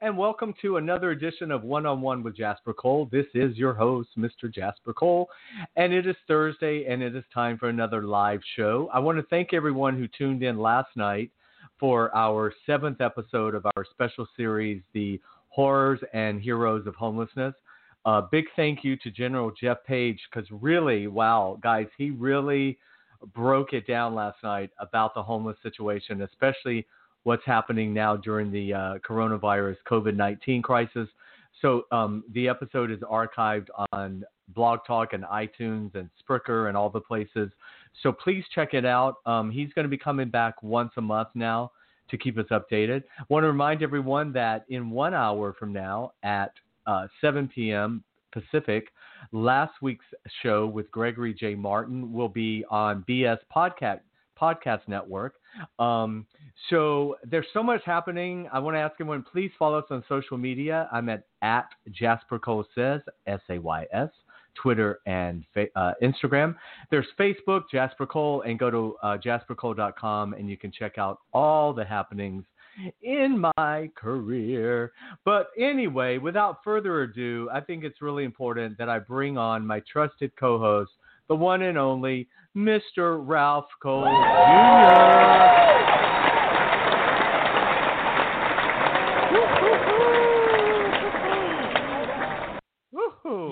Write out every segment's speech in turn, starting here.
and welcome to another edition of One on One with Jasper Cole. This is your host, Mr. Jasper Cole, and it is Thursday, and it is time for another live show. I want to thank everyone who tuned in last night for our seventh episode of our special series, The Horrors and Heroes of Homelessness. Uh, big thank you to General Jeff Page because really, wow, guys, he really broke it down last night about the homeless situation, especially what's happening now during the uh, coronavirus COVID 19 crisis. So um, the episode is archived on Blog Talk and iTunes and Spreaker and all the places. So please check it out. Um, he's going to be coming back once a month now to keep us updated. want to remind everyone that in one hour from now at uh, 7 p.m. Pacific, last week's show with Gregory J. Martin will be on BS Podcast Podcast Network. Um, so there's so much happening. I want to ask everyone, please follow us on social media. I'm at at Jasper Cole says S A Y S. Twitter and uh, Instagram. There's Facebook, Jasper Cole, and go to uh, jaspercole.com and you can check out all the happenings in my career. But anyway, without further ado, I think it's really important that I bring on my trusted co host, the one and only Mr. Ralph Cole Jr.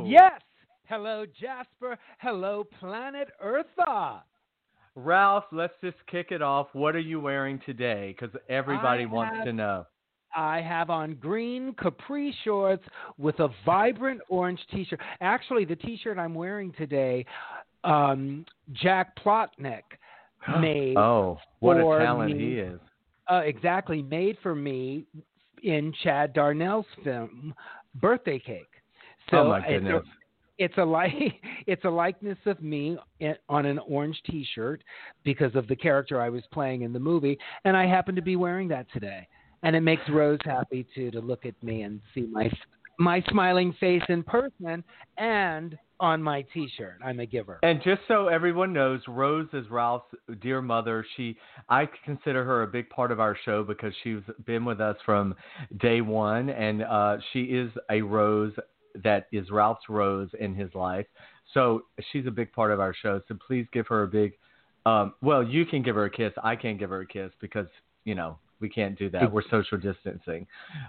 Yes. Hello, Jasper. Hello, planet Eartha. Ralph, let's just kick it off. What are you wearing today? Because everybody I wants have- to know. I have on green capri shorts with a vibrant orange t-shirt. Actually, the t-shirt I'm wearing today, um, Jack Plotnick made. Oh, what a talent me. he is. Uh, exactly, made for me in Chad Darnell's film Birthday Cake. So oh, my it's a- goodness. it's a like it's a likeness of me on an orange T-shirt because of the character I was playing in the movie, and I happen to be wearing that today, and it makes Rose happy too to look at me and see my my smiling face in person and on my T-shirt. I'm a giver. And just so everyone knows, Rose is Ralph's dear mother. She, I consider her a big part of our show because she's been with us from day one, and uh, she is a Rose that is Ralph's Rose in his life. So she's a big part of our show. So please give her a big. Um, well, you can give her a kiss. I can't give her a kiss because you know we can't do that. We're social distancing.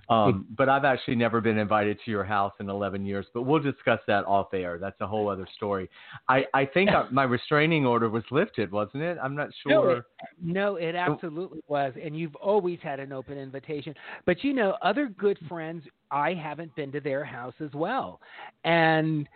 Um, but I've actually never been invited to your house in 11 years. But we'll discuss that off air. That's a whole other story. I, I think I- my restraining order was lifted, wasn't it? I'm not No, sure. it, no, it absolutely was. And you've always had an open invitation. But you know, other good friends, I haven't been to their house as well. And,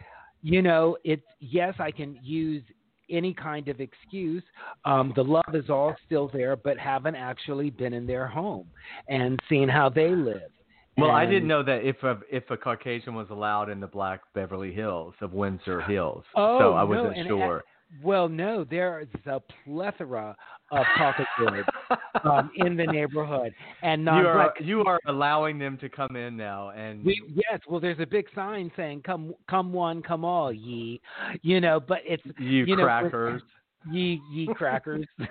you know, it's, yes, I can use any kind of excuse. Um, the love is all still there, but haven't actually been in their home and seen how they live. Well, I didn't know that if a if a Caucasian was allowed in the Black Beverly Hills of Windsor Hills, Oh, so I wasn't and sure. Well, no, there is a plethora of Caucasians um, in the neighborhood, and you are you are allowing them to come in now, and We, yes, well, there's a big sign saying "Come, come one, come all, ye," you know. But it's you, you know, crackers. ye, ye crackers.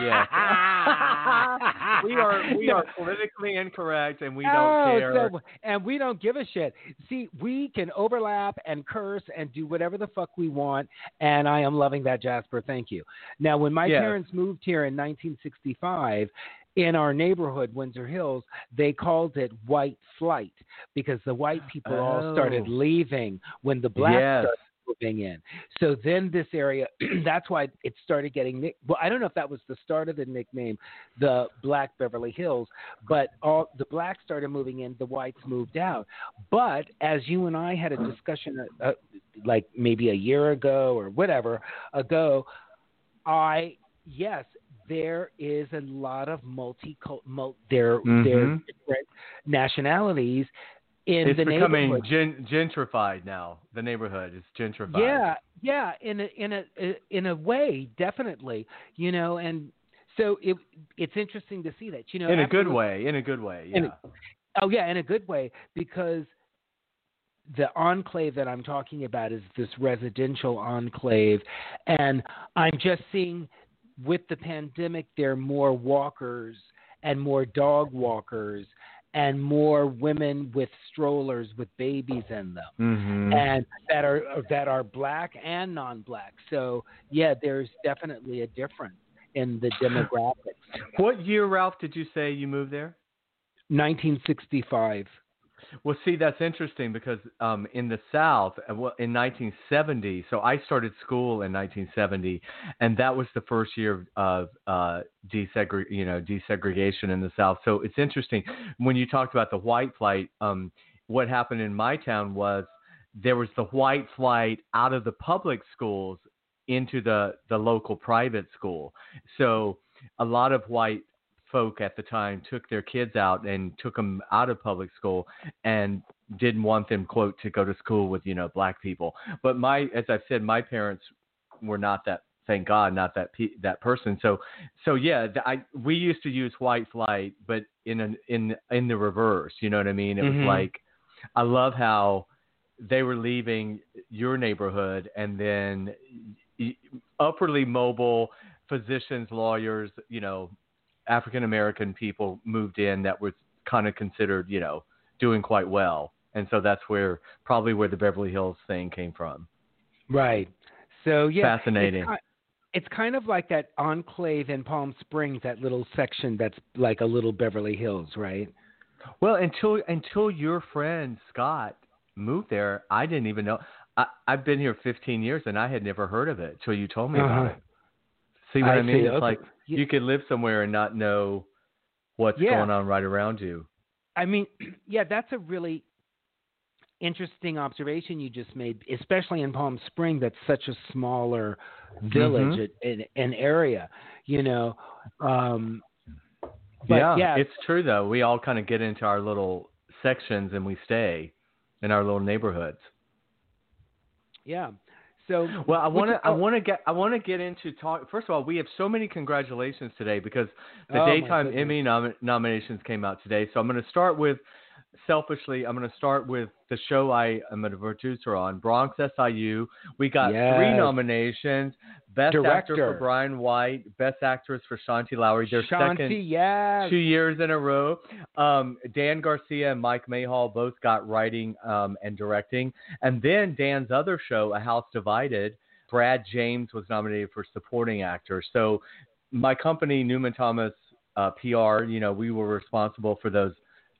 Yeah. we are we No. are politically incorrect and we don't Oh, care. so- and we don't give a shit. See, we can overlap and curse and do whatever the fuck we want, and I am loving that, Jasper. Thank you. Now, when my Yes. parents moved here in 1965, in our neighborhood, Windsor Hills, they called it white flight because the white people all started Oh. leaving when the blacks Yes. started moving in. So then this area, that's why it started getting. nick- Well, I don't know if that was the start of the nickname, the Black Beverly Hills, but all the blacks started moving in, the whites moved out. But as you and I had a discussion, uh, uh, like maybe a year ago or whatever ago, I yes, there is a lot of multi mul, there there Mhm. different nationalities in it's the becoming gen- gentrified now. The neighborhood is gentrified. Yeah, yeah, in a in a in a way, definitely. You know, and so it it's interesting to see that. You know, in a good way. In a good way. Yeah. A- Oh yeah, in a good way because the enclave that I'm talking about is this residential enclave, and I'm just seeing with the pandemic there are more walkers and more dog walkers and more women with strollers with babies in them Mhm. and that are that are black and non-black. So yeah, there's definitely a difference in the demographics. What year, Ralph, did you say you moved there? 1965. Well, see, that's interesting because um, in the South, uh, in 1970, so I started school in 1970, and that was the first year of uh, desegre- you know, desegregation in the South. So it's interesting when you talked about the white flight. Um, what happened in my town was there was the white flight out of the public schools into the the local private school. So a lot of white folk at the time took their kids out and took them out of public school and didn't want them quote to go to school with you know black people. But my as i've said my parents were not that thank god not that pe- that person. So so yeah th- i we used to use white flight but in an in in the reverse you know what i mean? It Mhm. was like i love how they were leaving your neighborhood and then upwardly mobile physicians lawyers you know African American people moved in that were kind of considered, you know, doing quite well. And so that's where probably where the Beverly Hills thing came from. Right. So yeah, Fascinating. It's, ki- it's kind of like that enclave in Palm Springs, that little section that's like a little Beverly Hills, right? Well, until until your friend Scott moved there, I didn't even know. I, I've been here 15 years and I had never heard of it till you told me about Uh-huh. it. See what I, I mean? see. It's Okay. like You- you could live somewhere and not know what's Yeah. going on right around you. I mean, yeah, that's a really interesting observation you just made, especially in Palm Springs. That's such a smaller village, Mm-hmm. an, an area, you know. Um, but yeah, yeah, it's true though. We all kind of get into our little sections and we stay in our little neighborhoods. yeah. So Well, I want to I want to get I want to get into talk. First of all, we have so many congratulations today because the Oh, daytime. Emmy nom- nominations came out today. So I'm going to start with selfishly. I'm going to start with the show I am a producer on, Bronx SIU. We got three nominations: Best Actor Director. for Brian White, Best Actress for Shanti Lowry. Their Shanti, second yes. two years in a row. Um, Dan Garcia and Mike Mayhall both got writing um, and directing. And then Dan's other show, A House Divided, Brad James was nominated for supporting actor. So my company, Newman Thomas uh, PR, you know, we were responsible for those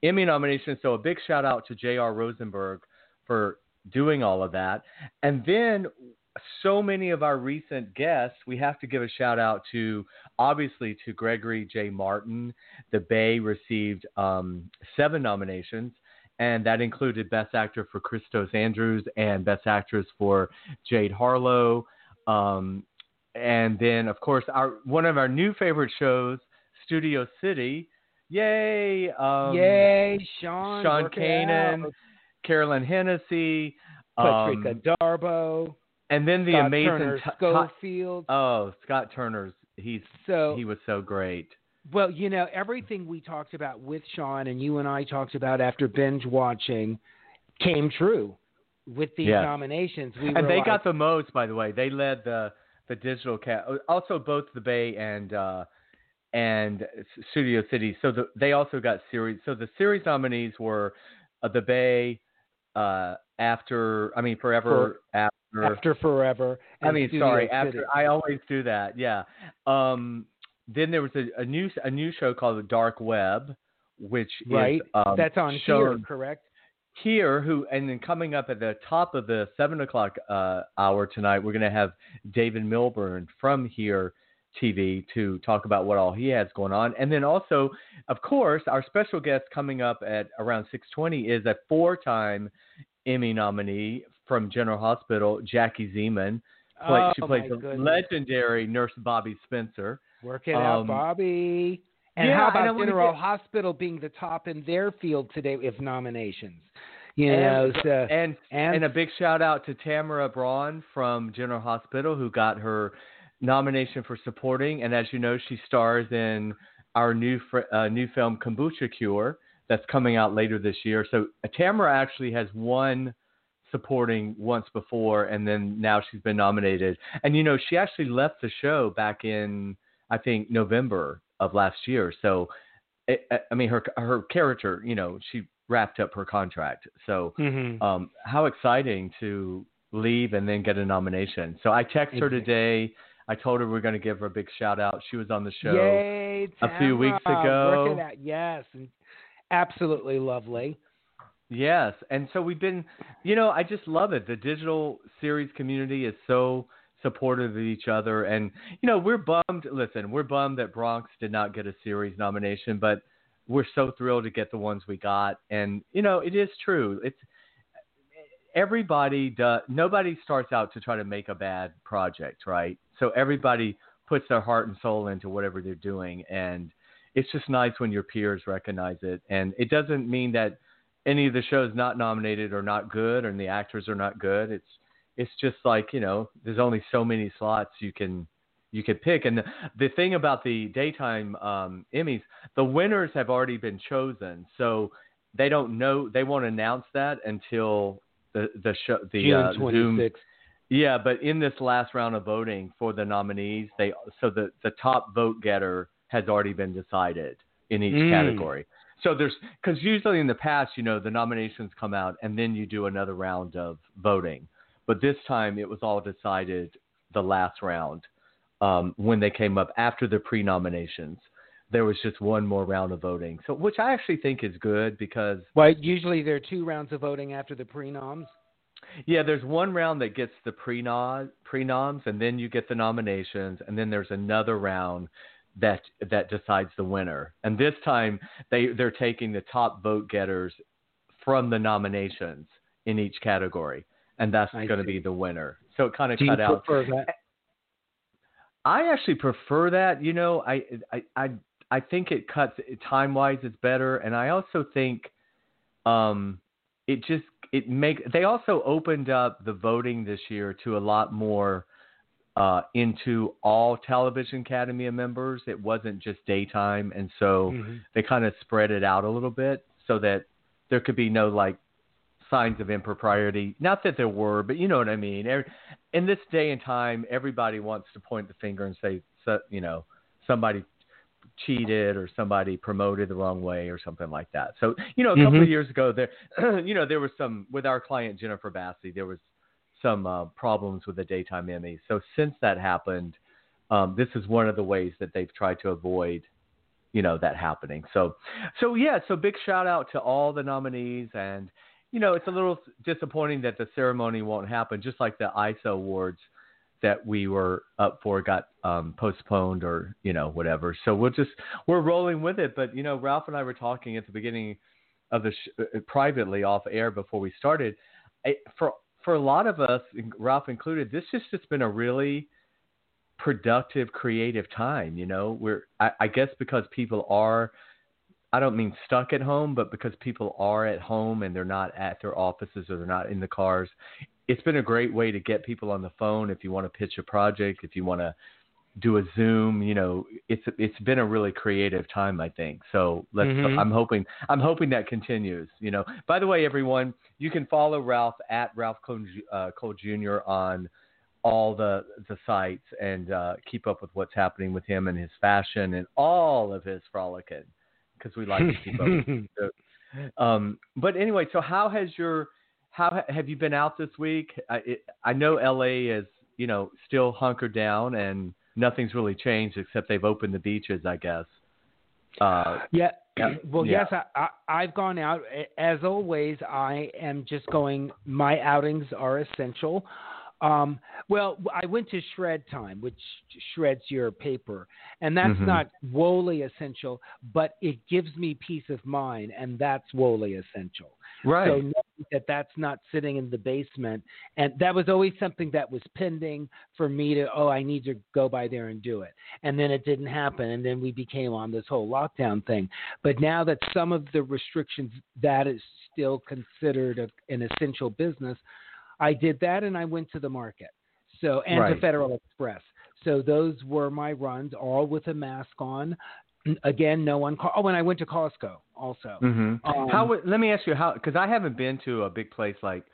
Emmy nomination. So a big shout out to J.R. Rosenberg for doing all of that. And then so many of our recent guests, we have to give a shout out to obviously to Gregory J. Martin. The Bay received um, seven nominations, and that included Best Actor for Kristos Andrews and Best Actress for Jade Harlow. Um, and then, of course, our one of our new favorite shows, Studio City. Yay! Um, Yay, Sean. Sean Kanan. Carolyn Hennessy, Patricia um, Darbo. and then the Scott amazing Turner T- T- Schofield. oh Scott Turner's he's so he was so great. Well, you know, everything we talked about with Sean and you and I talked about after binge watching came true with these Yes. nominations. We and they like, got the most, by the way. They led the the digital cat. Also, both the Bay and uh, and Studio City. So the, they also got series. So the series nominees were uh, the Bay, uh, after I mean forever after. after forever. I mean, Studio sorry, City. after I always do that. Yeah. Um, then there was a, a new a new show called The Dark Web, which right. is um, That's on shown here, correct? here. Who and then coming up at the top of the seven o'clock uh, hour tonight, we're going to have David Milburn from here TV to talk about what all he has going on, and then also, of course, our special guest coming up at around six twenty is a four-time Emmy nominee from General Hospital, Jackie Zeman. Play, oh, she plays the goodness. legendary Nurse Bobbie Spencer. Work it out, Um, Bobbie. And yeah, how about General get- Hospital being the top in their field today with nominations? You And- know, so and, and- and a big shout out to Tamara Braun from General Hospital who got her nomination for supporting, and as you know, she stars in our new fr- uh, new film Kombucha Cure that's coming out later this year. So Tamara actually has won supporting once before, and then now she's been nominated. And you know, she actually left the show back in I think November of last year. So. It, I mean, her her character, you know, she wrapped up her contract. So, Mhm. um, how exciting to leave and then get a nomination. So I text her today. I told her we're going to give her a big shout out. She was on the show. Yay, a few weeks ago. Yes, absolutely lovely. Yes. And so we've been, you know, I just love it. The digital series community is so supportive of each other. And, you know, we're bummed. Listen, we're bummed that Bronx did not get a series nomination, but we're so thrilled to get the ones we got. And, you know, it is true. It's, everybody does nobody starts out to try to make a bad project right so everybody puts their heart and soul into whatever they're doing and it's just nice when your peers recognize it. And it doesn't mean that any of the shows not nominated are not good and the actors are not good. It's it's just like you know there's only so many slots you can you could pick. And the, the thing about the daytime um emmys the winners have already been chosen. So they don't know they won't announce that until the the show the June uh, Zoom 26th. Yeah, but in this last round of voting for the nominees, they so the the top vote getter has already been decided in each Mm. category. So there's because usually in the past, you know, the nominations come out and then you do another round of voting, but this time it was all decided the last round um, when they came up after the pre-nominations. There was just one more round of voting, so which I actually think is good because Well, usually there are two rounds of voting after the pre-noms. Yeah, there's one round that gets the pre pre-noms, and then you get the nominations, and then there's another round that that decides the winner. And this time they they're taking the top vote getters from the nominations in each category, and that's going to be the winner. So it kind of Do cut out. I actually prefer that. You know, I I I, I think it cuts time wise. It's better, and I also think um, it just it make they also opened up the voting this year to a lot more uh, into all television academy members. It wasn't just daytime, and so Mhm. they kind of spread it out a little bit so that there could be no like signs of impropriety. Not that there were, but you know what I mean. In this day and time, everybody wants to point the finger and say, so, you know, somebody cheated or somebody promoted the wrong way or something like that. So, you know, a couple Mhm. of years ago, there, you know, there was some with our client Jennifer Bassey. There was some uh, problems with the daytime Emmy. So since that happened, um, this is one of the ways that they've tried to avoid you know that happening. So, so yeah, so big shout out to all the nominees, and you know it's a little disappointing that the ceremony won't happen, just like the ISA awards that we were up for got um, postponed or you know whatever. So we'll just we're rolling with it. But you know, Ralph and I were talking at the beginning of the sh- uh, privately off air before we started. I, for for a lot of us, Ralph included, this just has been a really productive, creative time. You know, we're I, I guess because people are. I don't mean stuck at home, but because people are at home and they're not at their offices or they're not in the cars, it's been a great way to get people on the phone. If you want to pitch a project, if you want to do a Zoom, you know, it's it's been a really creative time, I think. So let's. Mhm. I'm hoping I'm hoping that continues. You know. By the way, everyone, you can follow Ralph at Ralph Cole, uh, Cole Jr. on all the the sites and uh, keep up with what's happening with him and his fashion and all of his frolicking because we like to keep up. with him. Um, but anyway, so how has your how have you been out this week? I, it, I know LA is you know still hunkered down and nothing's really changed except they've opened the beaches, I guess. Uh, Yeah. Well, Yeah. yes, I, I, I've gone out. As always, I am just going, my outings are essential. Um, well, I went to Shred Time, which shreds your paper, and that's Mhm. not wholly essential, but it gives me peace of mind, and that's wholly essential. Right. So knowing that that's not sitting in the basement, and that was always something that was pending for me to. Oh, I need to go by there and do it, and then it didn't happen, and then we became on this whole lockdown thing. But now that some of the restrictions that is still considered a, an essential business, I did that, and I went to the market. So and to Right. Federal Express. So those were my runs, all with a mask on. Again, no one. Call, oh, and I went to Costco also. hmm Um, how? Let me ask you how, because I haven't been to a big place like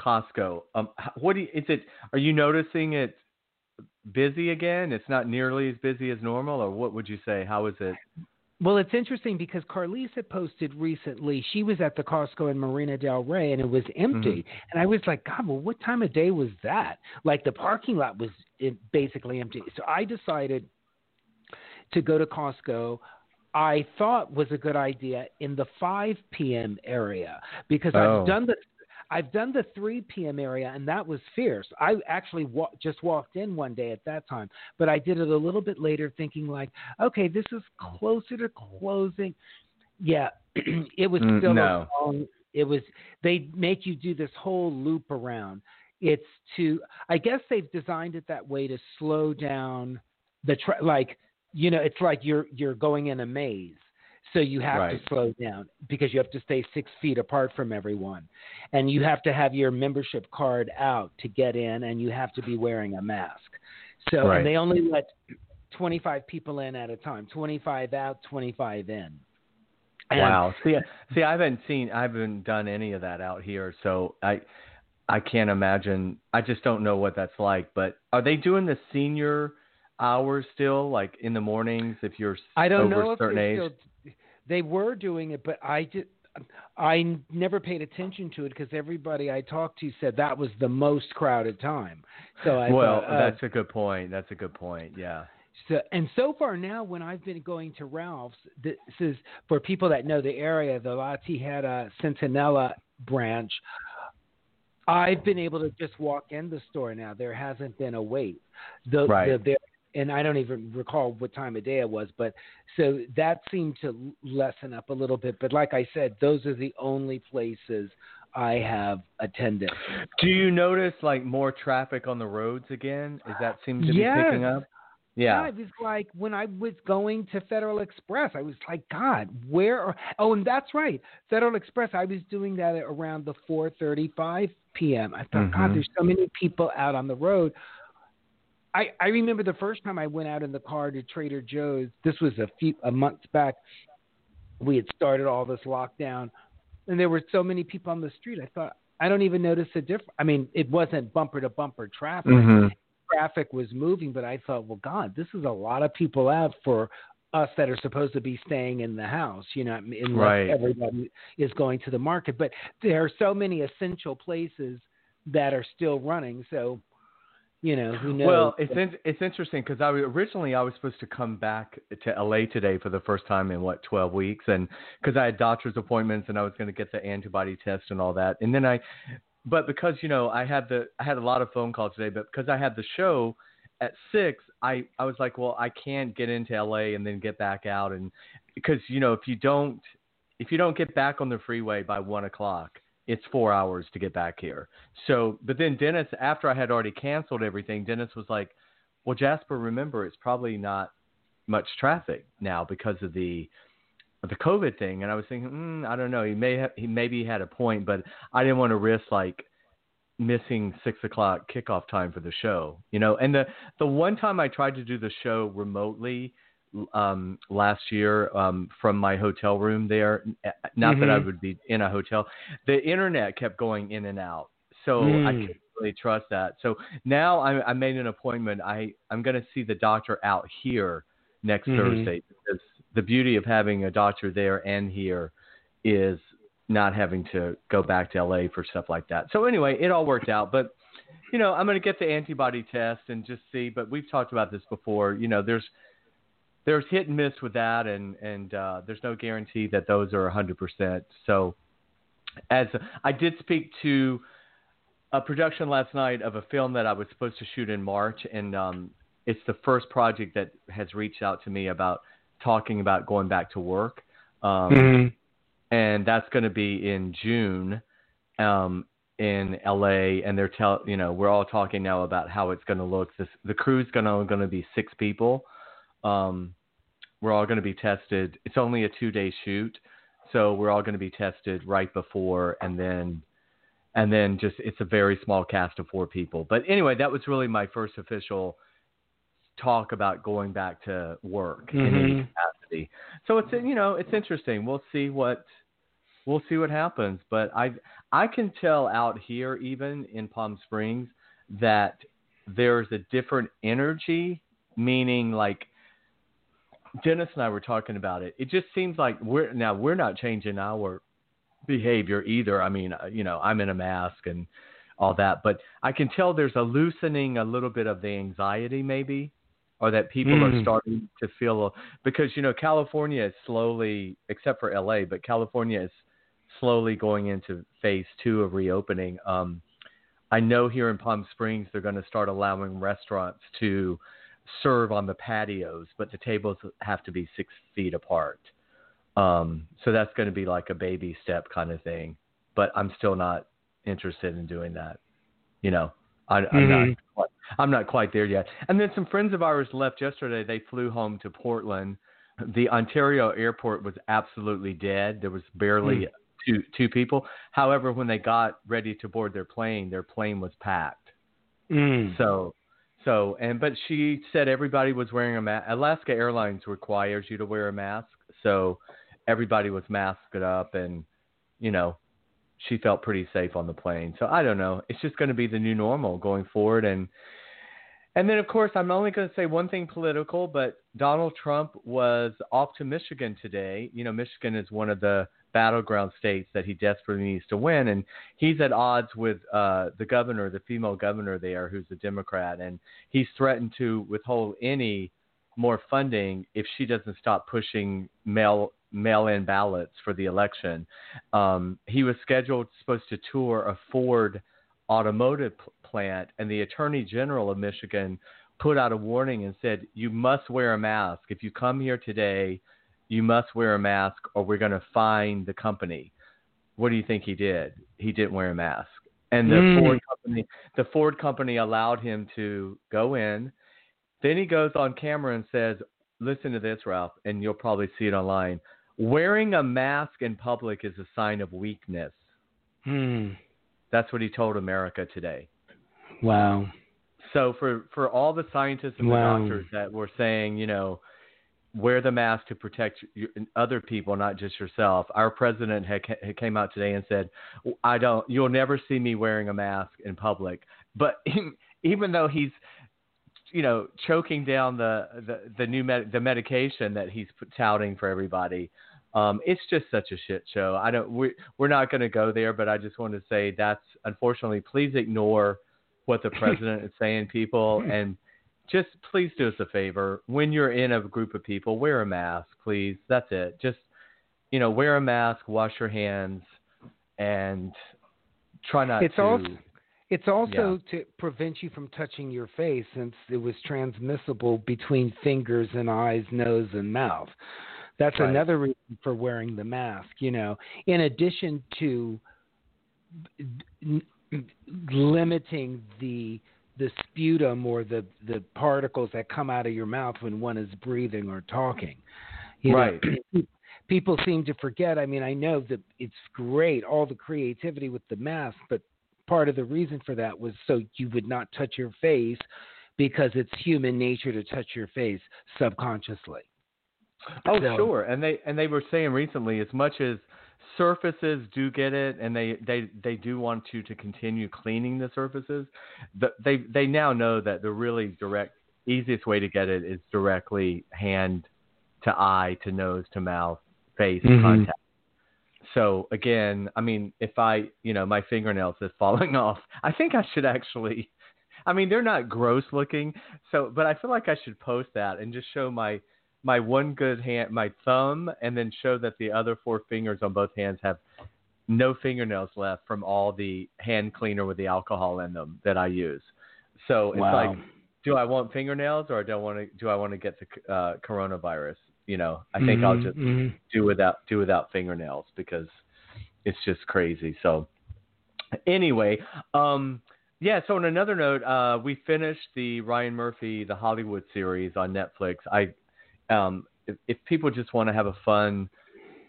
Costco. Um, what do you? Is it? Are you noticing it busy again? It's not nearly as busy as normal, or what would you say? How is it? Well, it's interesting because Carlise had posted recently. She was at the Costco in Marina Del Rey and it was empty. Mm-hmm. And I was like, God, well, what time of day was that? Like the parking lot was basically empty. So I decided to go to Costco. I thought was a good idea in the 5 p.m. area because Oh. I've done the I've done the 3 p.m. area and that was fierce. I actually wa- just walked in one day at that time, but I did it a little bit later thinking like, okay, this is closer to closing. Yeah, it was Mm, still no. long it was they make you do this whole loop around. It's to I guess they've designed it that way to slow down the tra- like you know it's like you're you're going in a maze so you have Right. to slow down because you have to stay six feet apart from everyone and you have to have your membership card out to get in and you have to be wearing a mask so Right. and they only let 25 people in at a time 25 out 25 in And- Wow. See, see, I haven't seen, I haven't done any of that out here, so I, I can't imagine. I just don't know what that's like. But are they doing the senior hours still, like in the mornings, if you're I don't over know a certain age? still they were doing it, but I did. I never paid attention to it because everybody I talked to said that was the most crowded time. So I well, thought, uh, that's a good point. That's a good point. Yeah. so, and so far now, when I've been going to Ralph's, this is for people that know the area, the La Tijera Centinela branch. I've been able to just walk in the store now. There hasn't been a wait. The, Right. the, there, and I don't even recall what time of day it was, but so that seemed to lessen up a little bit. But like I said, those are the only places I have attended. Do you notice like more traffic on the roads again? Is that seems to be Yes. picking up? Yeah. it was like when I was going to Federal Express, I was like, God, where? Are, oh, and that's right, Federal Express. I was doing that at around the 4:35 p.m. I thought, God, Mhm. there's so many people out on the road. I I remember the first time I went out in the car to Trader Joe's. This was a few a month back. We had started all this lockdown, and there were so many people on the street. I thought I don't even notice a difference. I mean, it wasn't bumper to bumper traffic Mhm. traffic was moving, but I thought, well, God, this is a lot of people out for us that are supposed to be staying in the house, you know, unless Right. everybody is going to the market. But there are so many essential places that are still running. So, you know, who knows? Well, it's in, it's interesting because I originally I was supposed to come back to LA today for the first time in what twelve weeks, and because I had doctor's appointments and I was going to get the antibody test and all that, and then I, but because you know I had the I had a lot of phone calls today, but because I had the show at six, I I was like, well, I can't get into LA and then get back out, and because you know if you don't if you don't get back on the freeway by one o'clock, it's four hours to get back here. So, but then Dennis, after I had already canceled everything, Dennis was like, "Well, Jasper, remember, it's probably not much traffic now because of the the COVID thing." And I was thinking, mm, I don't know. He may have, he maybe had a point, but I didn't want to risk like missing six o'clock kickoff time for the show, you know. And the the one time I tried to do the show remotely um last year um from my hotel room there not that I Mhm. would be in a hotel the internet kept going in and out so I Mm. couldn't really trust that so now I, I made an appointment I I'm going to see the doctor out here next Mhm. Thursday because the beauty of having a doctor there and here is not having to go back to LA for stuff like that so anyway it all worked out but you know, I'm going to get the antibody test and just see. But we've talked about this before. You know, there's there's hit and miss with that, and and uh, there's no guarantee that those are 100%. So, as I did speak to a production last night of a film that I was supposed to shoot in March, and um, it's the first project that has reached out to me about talking about going back to work. Um, Mm-hmm. and that's going to be in June um, in LA. And they're tell you know we're all talking now about how it's going to look. This, the crew's going to going to be six people. Um, we're all going to be tested. It's only a two day shoot, so we're all going to be tested right before, and then and then just it's a very small cast of four people. But anyway, that was really my first official talk about going back to work in any Mhm. capacity. So it's you know it's interesting. We'll see what we'll see what happens. But I I can tell out here even in Palm Springs that there's a different energy, meaning like Dennis and I were talking about it. It just seems like we're now we're not changing our behavior either. I mean, uh, you know, I'm in a mask and all that, but I can tell there's a loosening a little bit of the anxiety maybe or that people are Mm. starting to feel because you know California is slowly except for LA, but California is slowly going into phase 2 of reopening. Um I know here in Palm Springs they're going to start allowing restaurants to serve on the patios, but the tables have to be six feet apart. Um, so that's going to be like a baby step kind of thing. But I'm still not interested in doing that. You know, I, I'm not. Mhm. Quite, I'm not quite there yet. And then some friends of ours left yesterday. They flew home to Portland. The Ontario airport was absolutely dead. There was barely two two people. However, when they got ready to board their plane, their plane was packed. Mm. So, so, and but she said everybody was wearing a mask. Alaska Airlines requires you to wear a mask, so everybody was masked up, and you know, she felt pretty safe on the plane. So I don't know. It's just going to be the new normal going forward, and and then of course I'm only going to say one thing political, but Donald Trump was off to Michigan today. You know, Michigan is one of the battleground states that he desperately needs to win, and he's at odds with uh, the governor, the female governor there, who's a Democrat, and he's threatened to withhold any more funding if she doesn't stop pushing mail mail-in ballots for the election. Um, he was scheduled supposed to tour a Ford automotive plant, and the Attorney General of Michigan put out a warning and said, "You must wear a mask if you come here today." You must wear a mask, or we're going to fine the company what do you think he did? He didn't wear a mask. And the Mm. Ford company the Ford company allowed him to go in. Then he goes on camera and says, "Listen to this, Ralph, and you'll probably see it online. Wearing a mask in public is a sign of weakness." Mm. That's what he told America today. Wow. So for for all the scientists and Wow. the doctors that were saying, you know, wear the mask to protect your, other people, not just yourself. Our president had, had came out today and said, "I don't. You'll never see me wearing a mask in public." But even though he's, you know, choking down the the, the new med, the medication that he's touting for everybody. Um, it's just such a shit show. I don't. We, we're not going to go there, but I just want to say that's unfortunately. Please ignore what the president is saying, people, and just please do us a favor. When you're in a group of people, wear a mask, please. That's it. Just you know, wear a mask, wash your hands, and try not It's to. also it's also to prevent you from touching your face since it was transmissible between fingers and eyes, nose, and mouth. That's Right. another reason for wearing the mask, you know, in addition to n- limiting the the sputum or the the particles that come out of your mouth when one is breathing or talking. You know, Right. people seem to forget. I mean, I know that it's great, all the creativity with the mask, but part of the reason for that was so you would not touch your face because it's human nature to touch your face subconsciously. Oh, So- sure. And they and they were saying recently, as much as surfaces do get it, and they they they do want you to continue cleaning the surfaces, the, they they now know that the really direct easiest way to get it is directly hand to eye to nose to mouth face Mhm. contact. So again, I mean, if I, you know, my fingernails is falling off, I think I should actually I mean, they're not gross looking. So, but I feel like I should post that and just show my my one good hand, my thumb, and then show that the other four fingers on both hands have no fingernails left from all the hand cleaner with the alcohol in them that I use. So it's Wow. like, do I want fingernails or do I want to? Do I want to get the uh, coronavirus? You know, I think I'll Mhm, just mhm. do without do without fingernails because it's just crazy. So anyway, um, yeah. So on another note, uh, we finished the Ryan Murphy the Hollywood series on Netflix. I um, if, if people just want to have a fun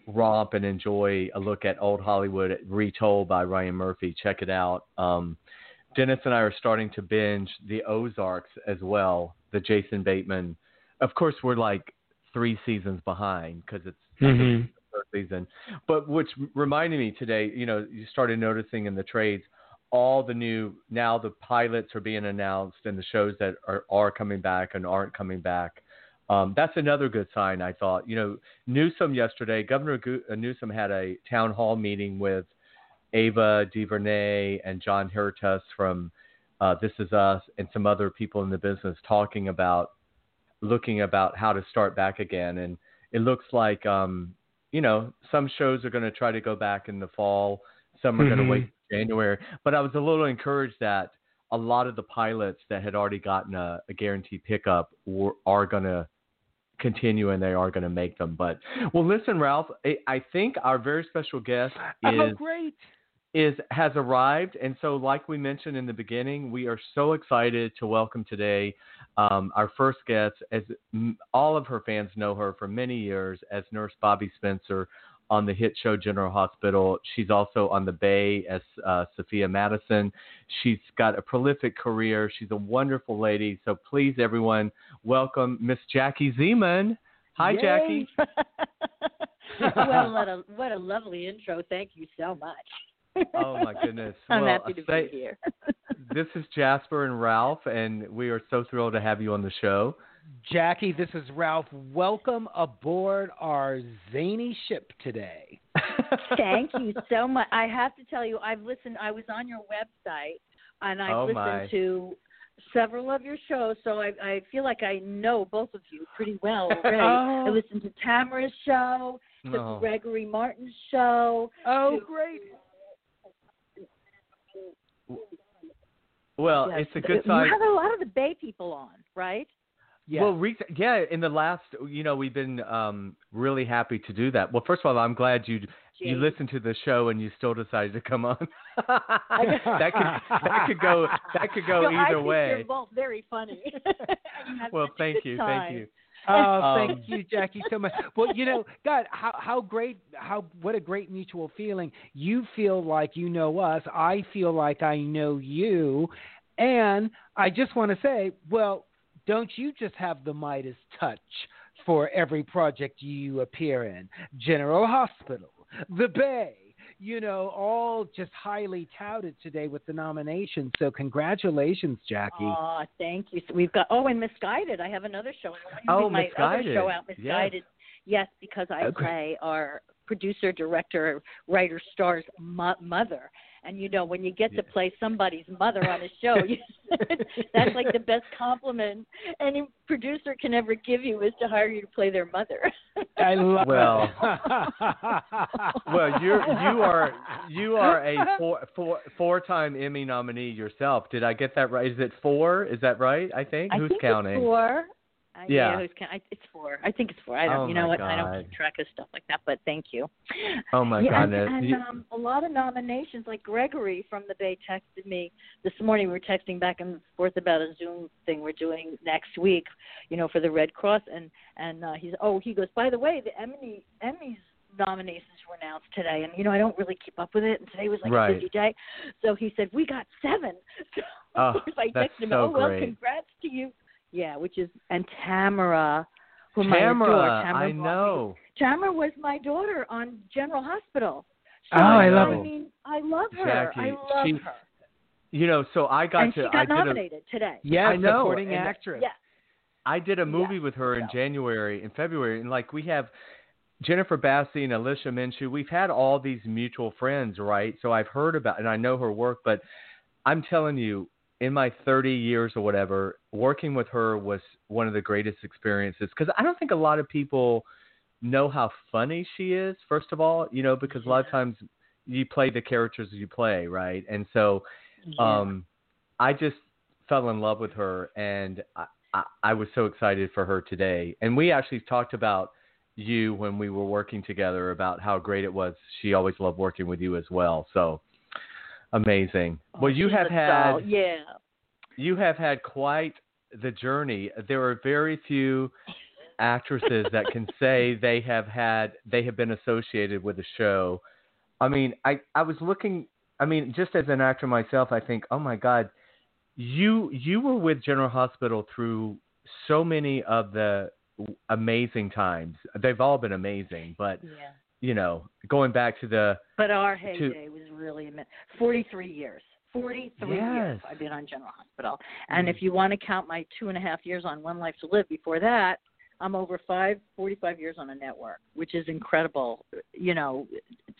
romp and enjoy a look at old Hollywood retold by Ryan Murphy, check it out. Um, Dennis and I are starting to binge the Ozarks as well, the Jason Bateman. Of course, we're like three seasons behind because it's Mhm. third season. But which reminded me today, you know, you started noticing in the trades all the new now the pilots are being announced and the shows that are are coming back and aren't coming back. Um, that's another good sign, I thought. You know, Newsom yesterday, Governor uh, Newsom had a town hall meeting with Ava DuVernay and Jon Huertas from uh, This Is Us and some other people in the business talking about looking about how to start back again. And it looks like, um, you know, some shows are going to try to go back in the fall. Some are going Mhm. to wait January. But I was a little encouraged that a lot of the pilots that had already gotten a, a guaranteed pickup were, are going to continue and they are going to make them. But well, listen, Ralph, I, I think our very special guest Oh, is great. is has arrived, and so like we mentioned in the beginning, we are so excited to welcome today um, our first guest. As m- all of her fans know her for many years as Nurse Bobbie Spencer on the hit show General Hospital. She's also on the Bay as uh, Sophia Madison. She's got a prolific career. She's a wonderful lady. So please, everyone, welcome Miss Jackie Zeman. Hi, Yay. Jackie. well, what a what a lovely intro. Thank you so much. Oh my goodness. I'm well, happy to say- be here. this is Jasper and Ralph, and we are so thrilled to have you on the show. Jackie, this is Ralph. Welcome aboard our zany ship today. Thank you so much. I have to tell you, I've listened. I was on your website, and I've Oh, listened my. to several of your shows. So I, I feel like I know both of you pretty well already. Oh. I listened to Tamara's show, to Oh. Gregory Martin's show. Oh, to- great. Well, Yes, it's a good You sign. have a lot of the Bay people on, right? Yes. Well, re- yeah, in the last, you know, we've been um, really happy to do that. Well, first of all, I'm glad you you Jane. listened to the show and you still decided to come on. that could that could go that could go No, I either think way. You're both very funny. Well, such a thank you, time. thank you. Oh, Um, thank you, Jackie, so much. Well, you know, God, how how great, how what a great mutual feeling. You feel like you know us. I feel like I know you, and I just want to say, well, don't you just have the Midas touch for every project you appear in? General Hospital, The Bay. You know, all just highly touted today with the nomination. So congratulations, Jackie. Aw, thank you. So we've got oh, and Misguided. I have another show. Oh, my other show out, Yes. Misguided. Yes, because I Okay. play our producer, director, writer, star's mo- mother. And you know, when you get to play somebody's mother on a show, you, that's like the best compliment any producer can ever give you is to hire you to play their mother. I love Well- Well, you're you are you are a four four four time Emmy nominee yourself. Did I get that right? Is it four? Is that right? I think. I Who's think counting? It's four. Uh, Yeah. who's count- I, it's four. I think it's four. I don't. Oh, you know what? I don't keep track of stuff like that. But thank you. Oh my yeah, and, goodness. and You- um, a lot of nominations. Like Gregory from the Bay texted me this morning. We were texting back and forth about a Zoom thing we're doing next week. You know, for the Red Cross. And and uh, he's oh he goes. By the way, the Emmy Emmys nominations were announced today, and you know I don't really keep up with it. And today was like Right. a busy day, so he said we got seven. So Oh, of course I texted him. so oh well, great. congrats to you. Yeah, which is and Tamara. Whom I Tamara, adore. Tamara I know. Tamara was my daughter on General Hospital. Oh, I love I it. mean, I love her. Jackie, I love she- her. You know, so I got and to she I got did a nominated today. Yes, I know, supporting and- actress. Yeah. I did a movie Yeah, with her in so. January in February, and like we have Jennifer Bassey and Alicia Minshew. We've had all these mutual friends, right? So I've heard about and I know her work, but I'm telling you, in my 30 years or whatever, working with her was one of the greatest experiences because I don't think a lot of people know how funny she is. First of all, you know, because a lot of times you play the characters you play, right? And so, um, I just fell in love with her, and I, I, I was so excited for her today. And we actually talked about you when we were working together about how great it was. She always loved working with you as well. So amazing. Oh, well, you Oh, have had yeah. you have had quite the journey. There are very few actresses that can say they have had they have been associated with a show. I mean, I I was looking. I mean, just as an actor myself, I think, oh my God, you you were with General Hospital through so many of the amazing times. They've all been amazing, but Yeah. You know, going back to the But our heyday was really immense. 43 years. 43 years I've been on General Hospital. And if you want to count my two and a half years on One Life to Live before that, I'm over five, 45 years on a network, which is incredible. You know,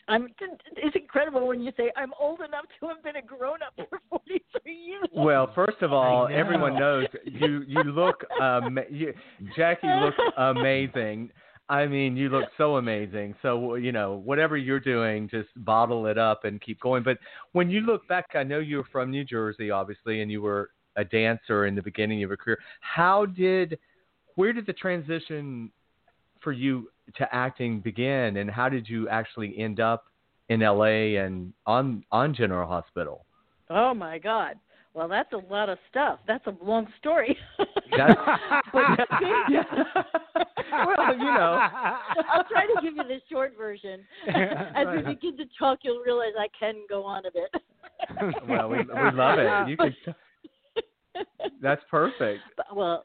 I'm, it's incredible when you say I'm old enough to have been a grown up for 43 years. Well, first of all, know. everyone knows you. You look, um, you, Jackie looks amazing. I mean, you look so amazing. So you know, whatever you're doing, just bottle it up and keep going. But when you look back, I know you're from New Jersey, obviously, and you were a dancer in the beginning of your career. How did, where did the transition for you to acting begin, and how did you actually end up in LA and on on General Hospital? Oh my God. Well, that's a lot of stuff. That's a long story. That's- yeah. well, you know. I'll try to give you the short version. As we begin to talk, you'll realize I can go on a bit. Well, we we love it. You can. That's perfect. But, well,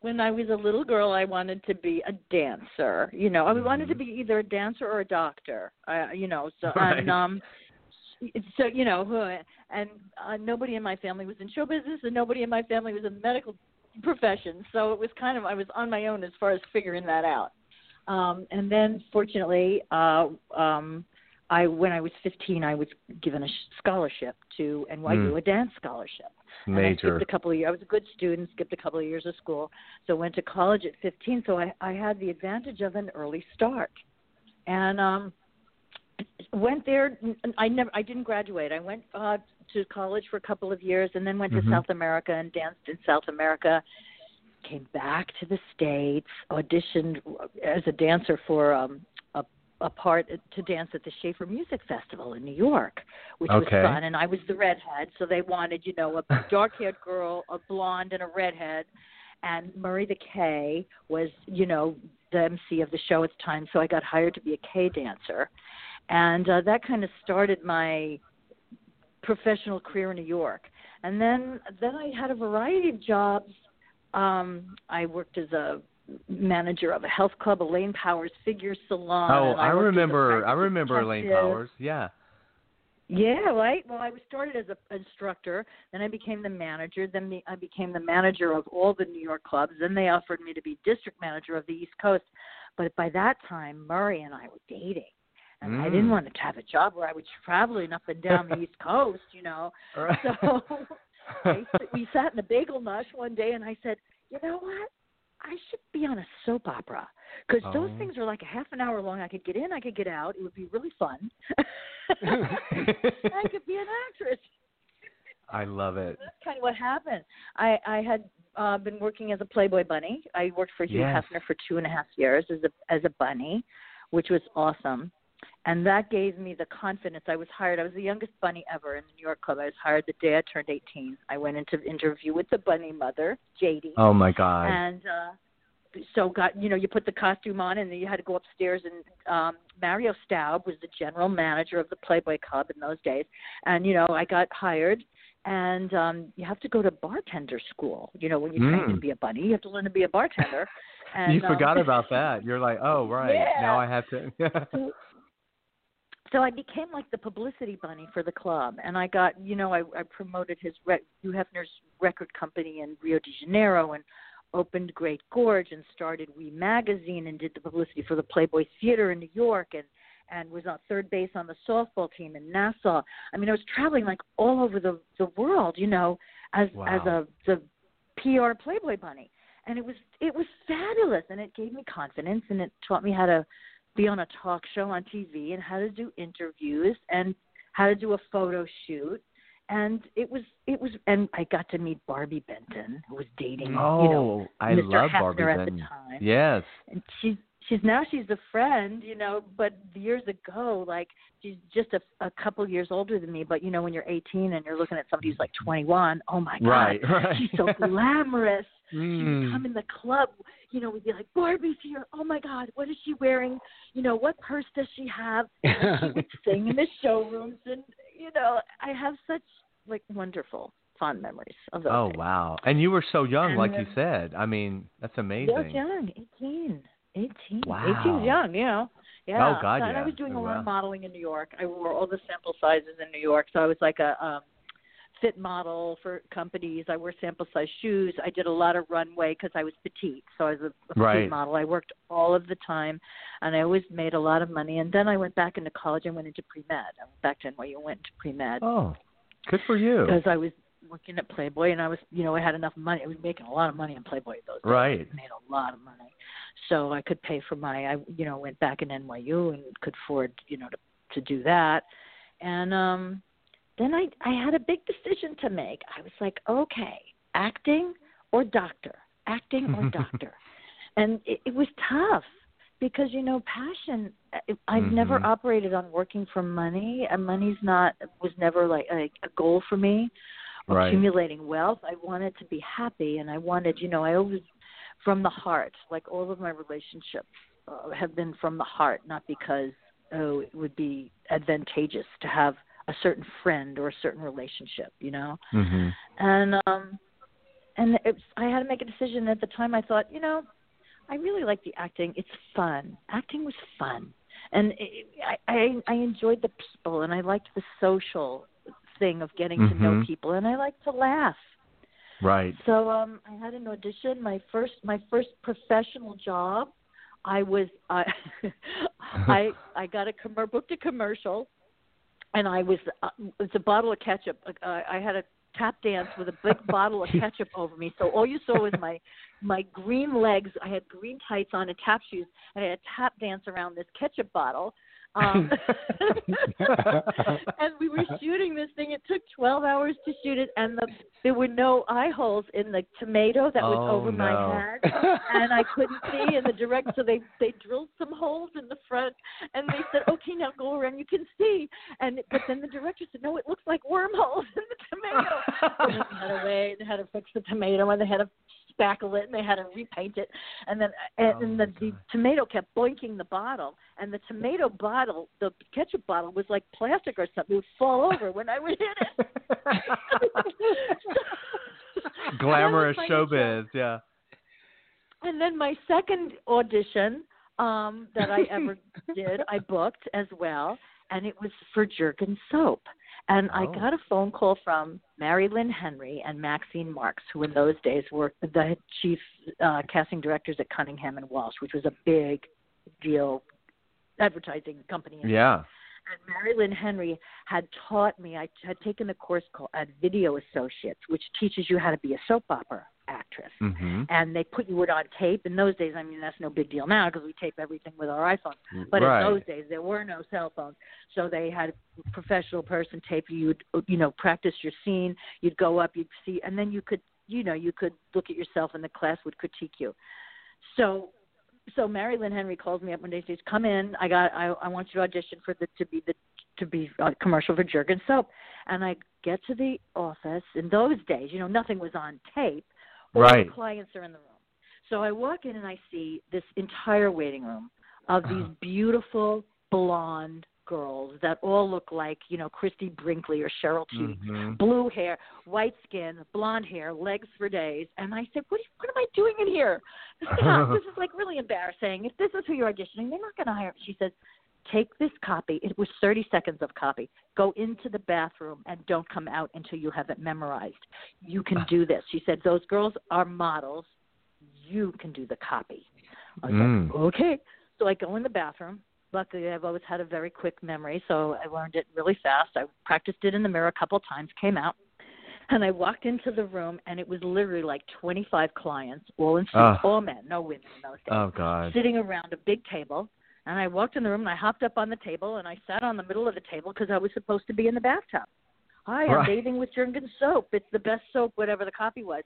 when I was a little girl, I wanted to be a dancer. You know, I wanted to be either a dancer or a doctor. Uh, you know, so Right. and um, so you know, who- and uh, nobody in my family was in show business, and nobody in my family was in the medical profession. So it was kind of I was on my own as far as figuring that out. Um, and then, fortunately, uh, um, I when I was 15, I was given a scholarship to NYU, Mm. a dance scholarship. And I Major. skipped a couple of years. I was a good student, skipped a couple of years of school, so went to college at 15. So I, I had the advantage of an early start, and um, went there. I never, I didn't graduate. I went uh, to college for a couple of years, and then went Mhm. to South America and danced in South America. Came back to the states, auditioned as a dancer for um, a a part to dance at the Schaefer Music Festival in New York, which was fun. And I was the redhead, so they wanted, you know, a dark-haired girl, a blonde, and a redhead. And Murray the K was, you know, the MC of the show at the time, so I got hired to be a K dancer, and uh, that kind of started my professional career in New York. And then, then I had a variety of jobs. Um, I worked as a manager of a health club, Elaine Powers Figure Salon. Oh, I a remember. I remember Elaine. Powers. Yeah. Yeah, right. Well, I was started as an instructor, then I became the manager, then me, I became the manager of all the New York clubs. Then they offered me to be district manager of the East Coast. But by that time, Murray and I were dating, and I didn't Mm. want to have a job where I was traveling up and down the East Coast, you know. Right. So I, we sat in a Bagel Nosh one day, and I said, you know what? I should be on a soap opera because those Oh. things are like a half an hour long. I could get in, I could get out. It would be really fun. I could be an actress. I love it. That's kind of what happened. I I had uh, been working as a Playboy bunny. I worked for Hugh Yes. Hefner for two and a half years as a as a bunny, which was awesome. And that gave me the confidence. I was hired. I was the youngest bunny ever in the New York Club. I was hired the day I turned 18. I went into interview with the bunny mother, JD Oh my God. and uh so got you know you put the costume on and then you had to go upstairs and um Mario Staub was the general manager of the Playboy Club in those days and you know I got hired and um you have to go to bartender school you know when you train to Mm. be a bunny you have to learn to be a bartender and you forgot um, about that. You're like, oh right. Yeah. Now I have to. so, so I became like the publicity bunny for the club, and I got, you know, I, I promoted his rec- Hugh Hefner's record company in Rio de Janeiro, and opened Great Gorge, and started Oui Magazine, and did the publicity for the Playboy Theater in New York, and and was on third base on the softball team in Nassau. I mean, I was traveling like all over the the world, you know, as Wow. as a the PR Playboy bunny, and it was it was fabulous, and it gave me confidence, and it taught me how to be on a talk show on TV and how to do interviews and how to do a photo shoot. And it was it was and I got to meet Barbi Benton, who was dating Oh, you know oh, I Mr. love Hefner Barbi at Benton. the time Yes. and she's she's now she's a friend, you know, but years ago, like she's just a, a couple years older than me. But you know, when you're 18 and you're looking at somebody who's like 21, oh my god, Right, right. she's so glamorous. She would Mm. come in the club, you know, we'd be like, Barbi's here. Oh my God, what is she wearing? You know, what purse does she have? And she would sing in the showrooms, and you know, I have such like wonderful fond memories of those. Oh days. wow! And you were so young, And like you said. I mean, that's amazing. I was young, 18. 18. Wow. 18's young, you know. Yeah. Oh, God, So- And I was doing Oh, a lot of modeling in New York. I wore all the sample sizes in New York. So I was like a um fit model for companies. I wore sample size shoes. I did a lot of runway because I was petite. So I was a, a Right. petite model. I worked all of the time and I always made a lot of money. And then I went back into college and went into pre med. I went back to NYU and went into pre med Oh, good for you. because I was working at Playboy and I was, you know, I had enough money. I was making a lot of money in Playboy those days. Right. I made a lot of money, so I could pay for my. I, you know, went back in NYU and could afford, you know, to to do that. And um then I I had a big decision to make. I was like, okay, acting or doctor, acting or doctor, and it, it was tough because you know passion. I- I've never Mhm. operated on working for money, and money's not was never like a, a goal for me. Right. Accumulating wealth, I wanted to be happy, and I wanted, you know, I always from the heart. Like all of my relationships uh, have been from the heart, not because oh it would be advantageous to have a certain friend or a certain relationship, you know hmm and um and it's i had to make a decision at the time i thought you know i really like the acting it's fun acting was fun and it, i i i enjoyed the people and i liked the social thing of getting to know Mhm. people and i like to laugh Right. so um I had an audition. My first my first professional job, I was I I I got a commer- booked a commercial, and I was uh, it's a bottle of ketchup. Uh, I had a tap dance with a big bottle of ketchup over me. So all you saw was my my green legs. I had green tights on and tap shoes, and I had a tap dance around this ketchup bottle. Um, and we were shooting this thing. It took 12 hours to shoot it, and the, there were no eye holes in the tomato that was Oh, over no. my head, and I couldn't see. And the director, so they they drilled some holes in the front, and they said, "Okay, now go around. You can see." And but then the director said, "No, it looks like wormholes in the tomato." and they had to wait. They had to fix the tomato, and they had to spackle it, and they had to repaint it, and then and, Oh, and the, the tomato kept boinking the bottle, and the tomato bottle, the ketchup bottle, was like plastic or something. It would fall over when I would hit it. Glamorous showbiz. Yeah. And then my second audition um, that I ever did, I booked as well, and it was for Jergens soap. And I Oh. got a phone call from Mary Lynn Henry and Maxine Marks, who in those days were the chief uh, casting directors at Cunningham and Walsh, which was a big deal advertising company. Yeah. and Mary Lynn Henry had taught me. I had taken a course called at Video Associates, which teaches you how to be a soap opera actress. hmm And they put you it on tape. In those days, I mean, that's no big deal now because we tape everything with our iPhones. But right. in those days, there were no cell phones, so they had a professional person tape you. You'd you know practice your scene. You'd go up, you'd see, and then you could you know you could look at yourself, and the class would critique you. So so Mary Lynn Henry calls me up one day and says, "Come in. I got. I, I want you to audition for the to be the to be a commercial for Jergens soap." And I get to the office. In those days, you know, nothing was on tape. Right. the clients are in the room. So I walk in and I see this entire waiting room of these Uh-huh. beautiful blonde girls that all look like, you know, Christie Brinkley or Cheryl Tiegs Mhm. blue hair, white skin, blonde hair, legs for days. And I said, what, you, what am I doing in here? This is, not, this is like really embarrassing. If this is who you're auditioning, they're not going to hire me. She says, take this copy. It was 30 seconds of copy. Go into the bathroom and don't come out until you have it memorized. You can do this. She said, those girls are models. You can do the copy. I was Mm. like, okay. So I go in the bathroom luckily I've always had a very quick memory, so I learned it really fast. I practiced it in the mirror a couple of times, came out, and I walked into the room, and it was literally like 25 clients, all in suits, Ah. all men, no women in those days, Oh God. sitting around a big table. And I walked in the room, and I hopped up on the table, and I sat on the middle of the table because I was supposed to be in the bathtub. Hi, I'm Right. bathing with Jergens soap. It's the best soap, whatever the copy was.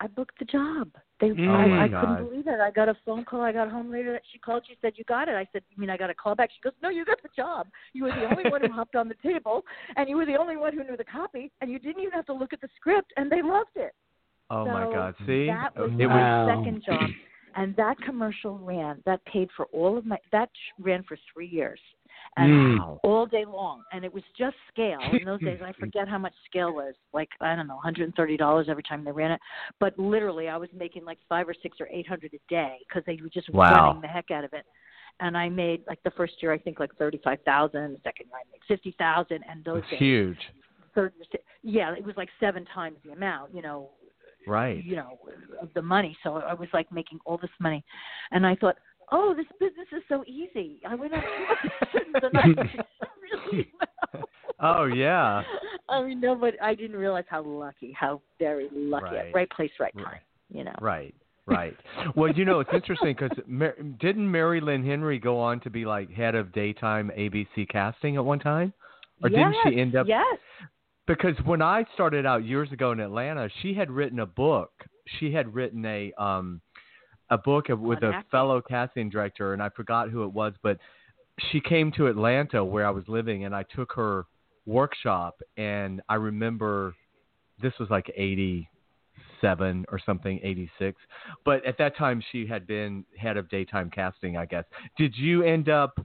I booked the job. They, Oh, my I, I God. couldn't believe it. I got a phone call. I got home later. That she called. She said, "You got it." I said, "You mean I got a call back?" She goes, "No, you got the job. You were the only one who hopped on the table, and you were the only one who knew the copy, and you didn't even have to look at the script, and they loved it." Oh my So God. See, that was it my second job, and that commercial ran. That paid for all of my. That ran for three years, and Wow. all day long. And it was just scale. In those days, I forget how much scale was. Like I don't know, $130 every time they ran it. But literally, I was making like five or six or eight hundred a day because they were just Wow. running the heck out of it. And I made like the first year, I think like thirty-five thousand. The second year, I made fifty thousand. And those It's days, huge. third, yeah, it was like seven times the amount. You know, Right. you know, of the money. So I was like making all this money, and I thought, oh, this business is so easy. I went on and I really well. Oh yeah. I mean, no, but I didn't realize how lucky, how very lucky, Right. right place, right time. Right. You know. Right. Right. Well, you know, it's interesting because Mar- didn't Mary Lynn Henry go on to be like head of daytime ABC casting at one time, or didn't she end up? Yes. Because when I started out years ago in Atlanta, she had written a book. She had written a um a book of, with a fellow casting director, and I forgot who it was, but she came to Atlanta where I was living, and I took her workshop, and I remember this was like eighty seven or something, eighty six. But at that time, she had been head of daytime casting, I guess. Did you end up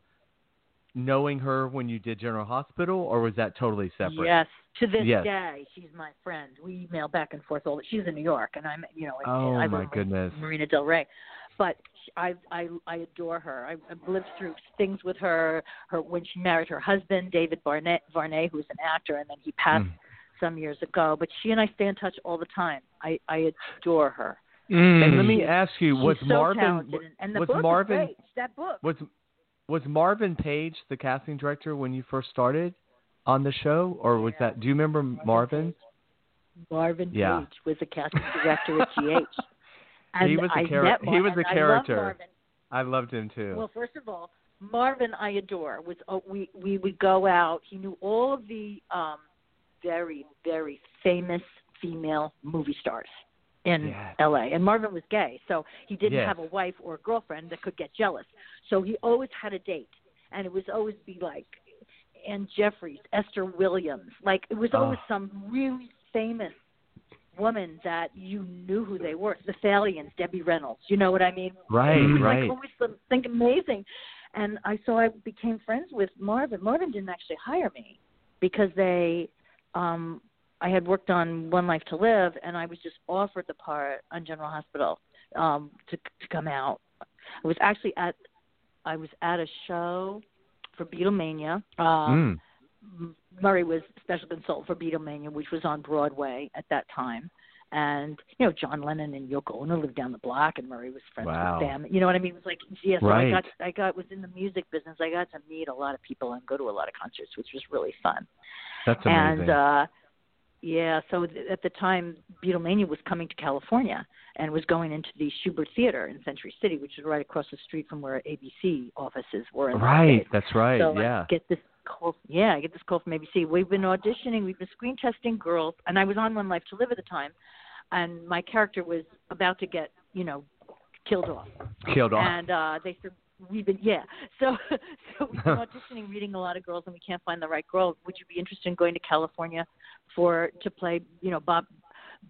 knowing her when you did General Hospital, or was that totally separate? Yes. To this Yes. day, she's my friend. We email back and forth all. The, she's in New York, and I'm, you know, in, Oh, I my goodness. Marina Del Rey. But I, I, I adore her. I, I've lived through things with her. Her when she married her husband, David Barnett, Varney, who's an actor, and then he passed Mm. some years ago. But she and I stay in touch all the time. I, I adore her. And let me ask you, was so Marvin talented, and, and the was book Marvin is great. That book. was was Marvin Paige the casting director when you first started on the show, or was that? Do you remember Marvin? Marvin Yeah. Paige was a casting director at GH. And He was a I chara- met he was a and I love character. I loved him too. Well, first of all, Marvin I adore. Was oh, we we would go out. He knew all of the um very very famous female movie stars in Yes. LA. And Marvin was gay, so he didn't Yes. have a wife or a girlfriend that could get jealous. So he always had a date, and it was always be like Anne Jeffreys, Esther Williams. Like it was always Oh. some really famous woman that you knew who they were. The Thalians, Debbie Reynolds. You know what I mean? right, It was right. like always some- think amazing. And I so I became friends with Marvin. Marvin didn't actually hire me because they um I had worked on One Life to Live and I was just offered the part on General Hospital um to to come out. I was actually at I was at a show for Beatlemania. Um Mm. M- Murray was special consultant for Beatlemania, which was on Broadway at that time. And you know, John Lennon and Yoko Ono lived down the block, and Murray was friends Wow. with them. You know what I mean? It was like, yeah. So Right. I got, I got was in the music business. I got to meet a lot of people and go to a lot of concerts, which was really fun. That's amazing. And uh yeah, so th- at the time, Beatlemania was coming to California and was going into the Shubert Theater in Century City, which is right across the street from where ABC offices were. In right, that's right. So yeah. I get this call. Yeah, I get this call from ABC. We've been auditioning. We've been screen testing girls, and I was on One Life to Live at the time, and my character was about to get, you know, killed off. Killed off. And uh, they said we've been yeah. So so we've been auditioning, reading a lot of girls, and we can't find the right girl. Would you be interested in going to California for to play, you know, Bob?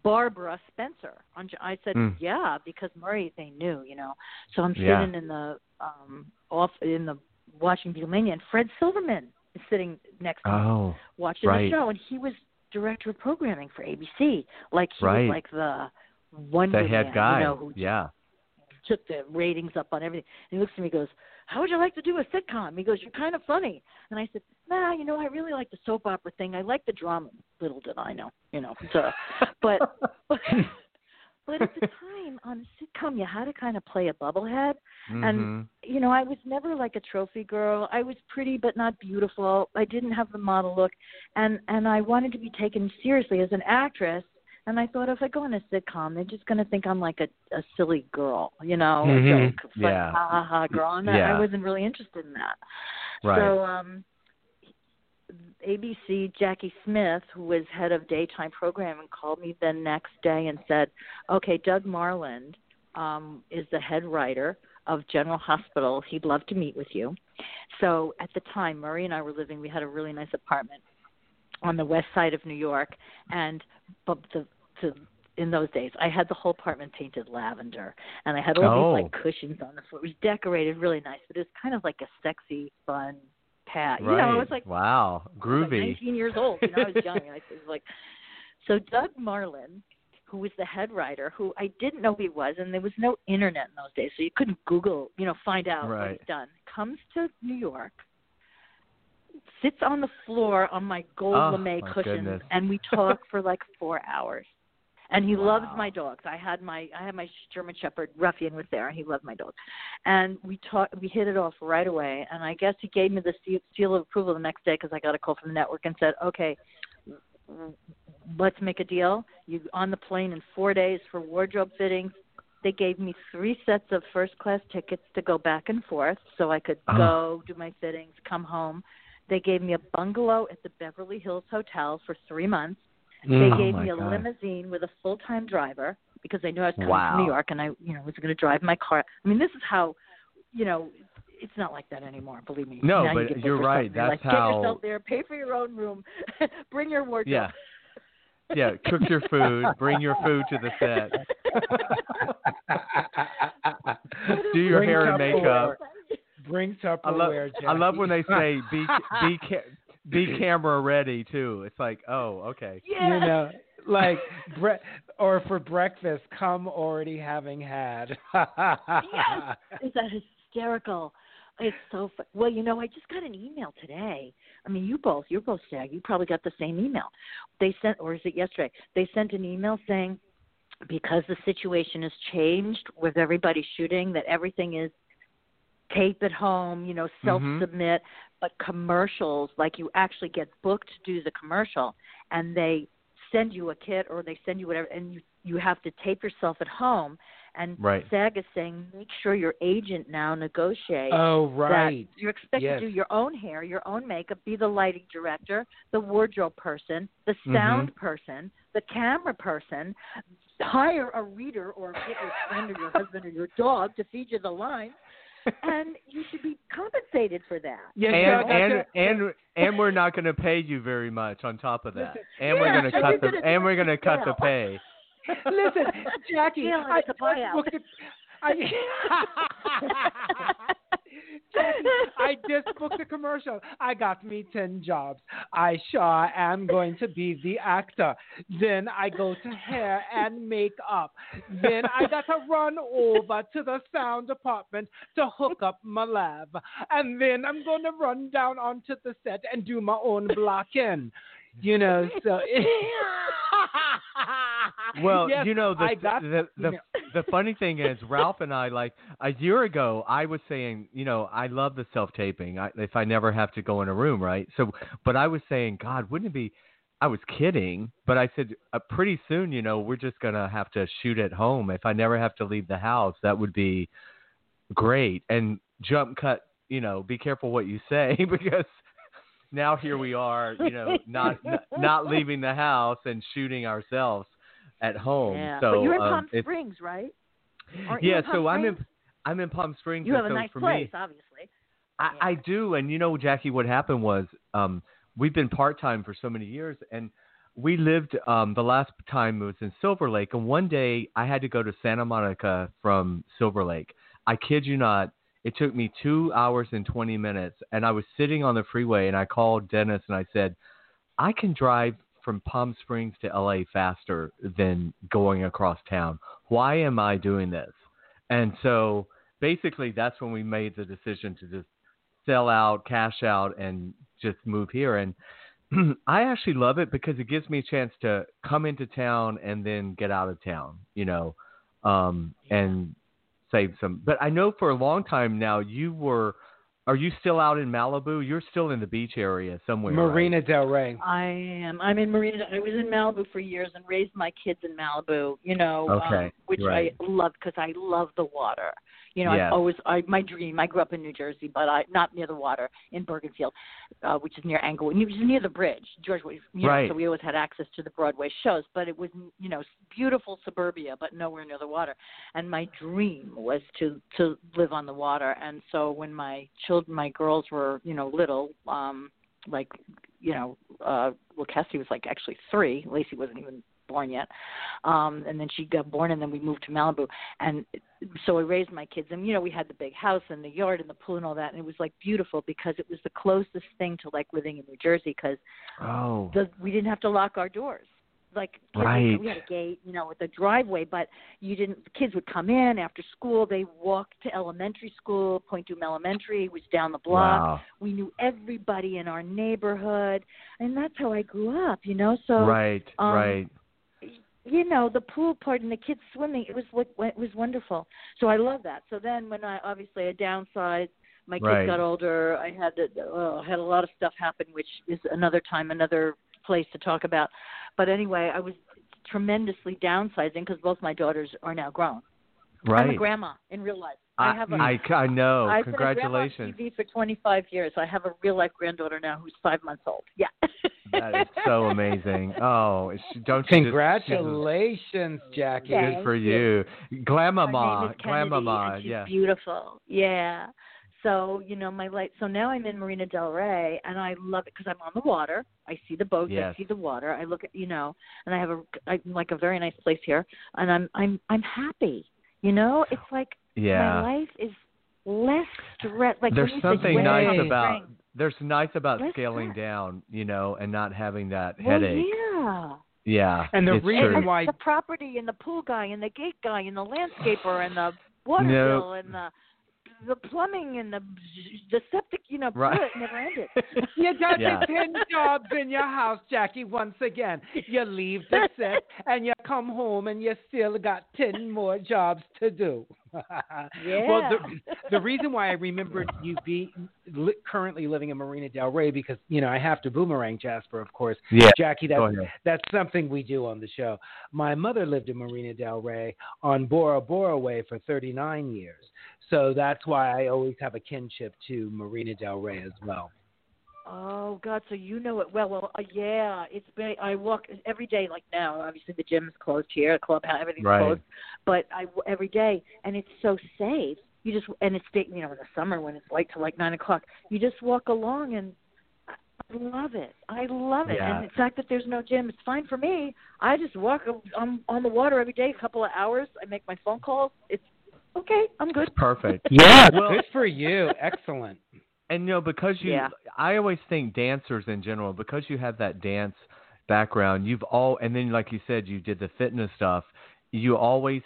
Barbara Spencer. On, I said, Mm. yeah, because Murray they knew, you know. So I'm Yeah. sitting in the um off in the watching Beatlemania, and Fred Silverman is sitting next to me oh, watching right. the show, and he was director of programming for ABC. Like he Right. was like the one the head man, guy. you know, who yeah. Took the ratings up on everything. And he looks at me and goes, How would you like to do a sitcom? He goes, You're kind of funny. And I said, Nah, you know, I really like the soap opera thing. I like the drama. Little did I know, you know. So, but, but, but at the time, on a sitcom you had to kind of play a bubblehead, Mhm. and you know I was never like a trophy girl. I was pretty but not beautiful. I didn't have the model look, and and I wanted to be taken seriously as an actress. And I thought if I go on a sitcom, they're just going to think I'm like a a silly girl, you know, Mhm. a joke, fun, Yeah. ha ha ha girl. And Yeah. I wasn't really interested in that. Right. So um ABC Jackie Smith, who was head of daytime programming, called me the next day and said, "Okay, Doug Marland um, is the head writer of General Hospital. He'd love to meet with you." So at the time, Murray and I were living. We had a really nice apartment on the west side of New York, and but the, the in those days, I had the whole apartment painted lavender, and I had all Oh. these like oh. cushions on the floor. It was decorated really nice, but it was kind of like a sexy, fun pad. right. You know, it was like wow, I was like groovy. 19 years old. You know, I was young. I was like, so Doug Marland, who was the head writer, who I didn't know he was, and there was no internet in those days, so you couldn't Google, you know, find out what he's done. Comes to New York, sits on the floor on my gold Oh, lame cushions, and we talk for like four hours. And he Wow. loves my dogs. I had my I had my German Shepherd Ruffian was there, and he loved my dogs. And we talked. We hit it off right away. And I guess he gave me the seal- seal of approval the next day because I got a call from the network and said, "Okay, let's make a deal. You on the plane in four days for wardrobe fittings." They gave me three sets of first class tickets to go back and forth, so I could Oh. go do my fittings, come home. They gave me a bungalow at the Beverly Hills Hotel for three months. They. Oh gave me a God. limousine with a full time driver because they knew I was coming Wow. from New York and I, you know, was going to drive my car. I mean, this is how, you know, it's not like that anymore. Believe me. No, Now you but get booked you're right. That's like, how- Get yourself there. Pay for your own room. Bring your wardrobe. Yeah. Yeah, cook your food, bring your food to the set. Do your Bring hair and makeup. Bring Tupperware. I love I love when they say be be ca- be camera ready too. It's like, oh, okay. Yeah. you know, like bre- or for breakfast, come already having had. Yes. Is that hysterical? It's so fu- well. You know, I just got an email today. I mean, you both, you're both SAG. You probably got the same email. They sent, or is it yesterday? They sent an email saying because the situation has changed with everybody shooting, that everything is tape at home. You know, self submit. But commercials, like you actually get booked to do the commercial, and they send you a kit or they send you whatever, and you you have to tape yourself at home. And Right. SAG is saying make sure your agent now negotiates oh right. that you're expected Yes. to do your own hair, your own makeup, be the lighting director, the wardrobe person, the Mm-hmm. sound person, the camera person, hire a reader or get your friend or your husband or your dog to feed you the line, and you should be compensated for that. Yeah, And so- and and and we're not going to pay you very much on top of that. And we're going to cut the gonna and we're going to cut the pay. Listen, Jackie, Yeah, I it's a just buyout. booked a, I, Jackie, I just booked a commercial. I got me 10 jobs. I sure am going to be the actor. Then I go to hair and makeup. Then I got to run over to the sound department to hook up my lab. And then I'm going to run down onto the set and do my own blocking. You know, so. Well, Yes, you know the I got the the, email. the funny thing is Ralph and I like a year ago I was saying, you know, I love the self-taping. I, if I never have to go in a room, right? So but I was saying, god, wouldn't it be I was kidding, but I said uh, pretty soon, you know, we're just going to have to shoot at home. If I never have to leave the house, that would be great. And jump cut, you know, be careful what you say because now here we are, you know, not not, not leaving the house and shooting ourselves at home. Yeah. So but you're in um, Palm Springs, right? Aren't yeah, so I'm in I'm in Palm Springs. You have a so nice for place, me, obviously. I, I do, and you know, Jackie, what happened was um, we've been part time for so many years, and we lived um, the last time it was in Silver Lake, and one day I had to go to Santa Monica from Silver Lake. I kid you not, it took me two hours and twenty minutes, and I was sitting on the freeway, and I called Dennis and I said, I can drive from Palm Springs to LA faster than going across town. Why am I doing this? And so basically that's when we made the decision to just sell out, cash out, and just move here. And I actually love it because it gives me a chance to come into town and then get out of town. You know, um, and save some. But I know for a long time now you were. Are you still out in Malibu? You're still in the beach area somewhere. right? Marina Del Rey. I am. I'm in Marina. I was in Malibu for years and raised my kids in Malibu. You know, Okay, um, which right. I love because I love the water. You know, Yes. I've always I my dream. I grew up in New Jersey, but I not near the water in Bergenfield, uh, which is near Englewood. It was near the bridge, George. You know, Right. So we always had access to the Broadway shows, but it was you know beautiful suburbia, but nowhere near the water. And my dream was to to live on the water. And so when my children, my girls were you know little, um, like you know, uh, well, Cassie was like actually three. Lacey wasn't even born yet. Um, and then she got born, and then we moved to Malibu. And so I raised my kids, and you know, we had the big house and the yard and the pool and all that, and it was like beautiful because it was the closest thing to like living in New Jersey because Oh, the we didn't have to lock our doors. Like kids would- Right. we had a gate, you know, with a driveway, but you didn't. The kids would come in after school. They walked to elementary school. Point Dume Elementary was down the block wow. we knew everybody in our neighborhood and that's how i grew up you know so right, um, right. You know the pool part and the kids swimming it was like it was wonderful so i love that so then when i obviously i downsized my kids Right. got older i had to oh, had a lot of stuff happen which is another time another place to talk about but anyway i was tremendously downsizing because both my daughters are now grown Right. i'm a grandma in real life i, have a I, I know. Congratulations. I've been a grandma on TV for 25 years. I have a real life granddaughter now who's five months old. Yeah. That is so amazing. Oh, don't you just- Congratulations, Jackie. Thank Good for you. you. Her Glamama, name is Kennedy, Glamama, yeah. beautiful. Yeah. So you know my light. So now I'm in Marina Del Rey, and I love it because I'm on the water. I see the boats. Yes. I see the water. I look at you know, and I have a I like a very nice place here, and I'm I'm I'm happy. You know, it's like Yeah. my life is less stress. Like there's when you say something nice about spring, there's nice about Less scaling stress. down, you know, and not having that well, headache. yeah. Yeah. And the it's reason true. and why- the property and the pool guy and the gate guy and the landscaper and the water No. bill and the the plumbing and the the septic, you know, Right. it never ended. You got Yeah. your ten jobs in your house, Jackie. Once again, you leave the set and you come home and you still got ten more jobs to do. yeah. Well, the, the reason why I remembered you be li- currently living in Marina Del Rey because you know I have to boomerang Jasper, of course. Yeah. Jackie, Go that's that's something we do on the show. My mother lived in Marina Del Rey on Bora Bora Way for 39 years, so that's why I always have a kinship to Marina Del Rey as well. Oh God! So you know it well. Well, uh, yeah. It's been. I walk every day. Like now, obviously the gym is closed here, the clubhouse, everything's Right. closed. But I every day, and it's so safe. You just and it's you know in the summer when it's light till like nine o'clock. You just walk along and. I love it. I love it. Yeah. And the fact that there's no gym, it's fine for me. I just walk. I'm on the water every day, a couple of hours. I make my phone calls. It's okay. I'm good. It's perfect. Yeah, Well- good for you. Excellent. And you know, because you, Yeah. I always think dancers in general, because you have that dance background, you've all, and then like you said, you did the fitness stuff. You always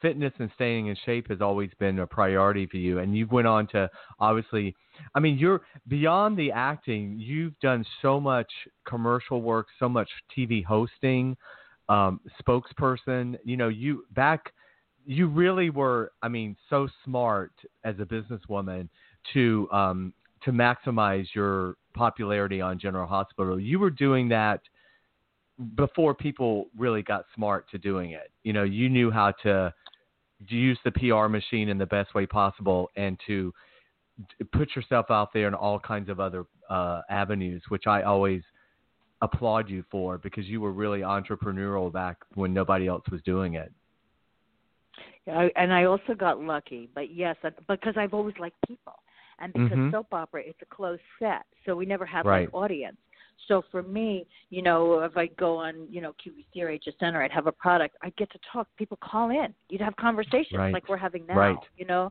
fitness and staying in shape has always been a priority for you, and you went on to obviously. I mean, you're beyond the acting. You've done so much commercial work, so much TV hosting, um, spokesperson. You know, you back. You really were. I mean, so smart as a businesswoman to um, to maximize your popularity on General Hospital. You were doing that before people really got smart to doing it. You know, you knew how to use the PR machine in the best way possible and to put yourself out there in all kinds of other uh, avenues, which I always applaud you for because you were really entrepreneurial back when nobody else was doing it. I, and I also got lucky, but yes, because I've always liked people, and because Mhm. soap opera it's a closed set, so we never have Right. like audience. So for me, you know, if I go on, you know, QVC or HSN or I'd have a product, I'd get to talk. People call in. You'd have conversations Right. like we're having now. Right. You know,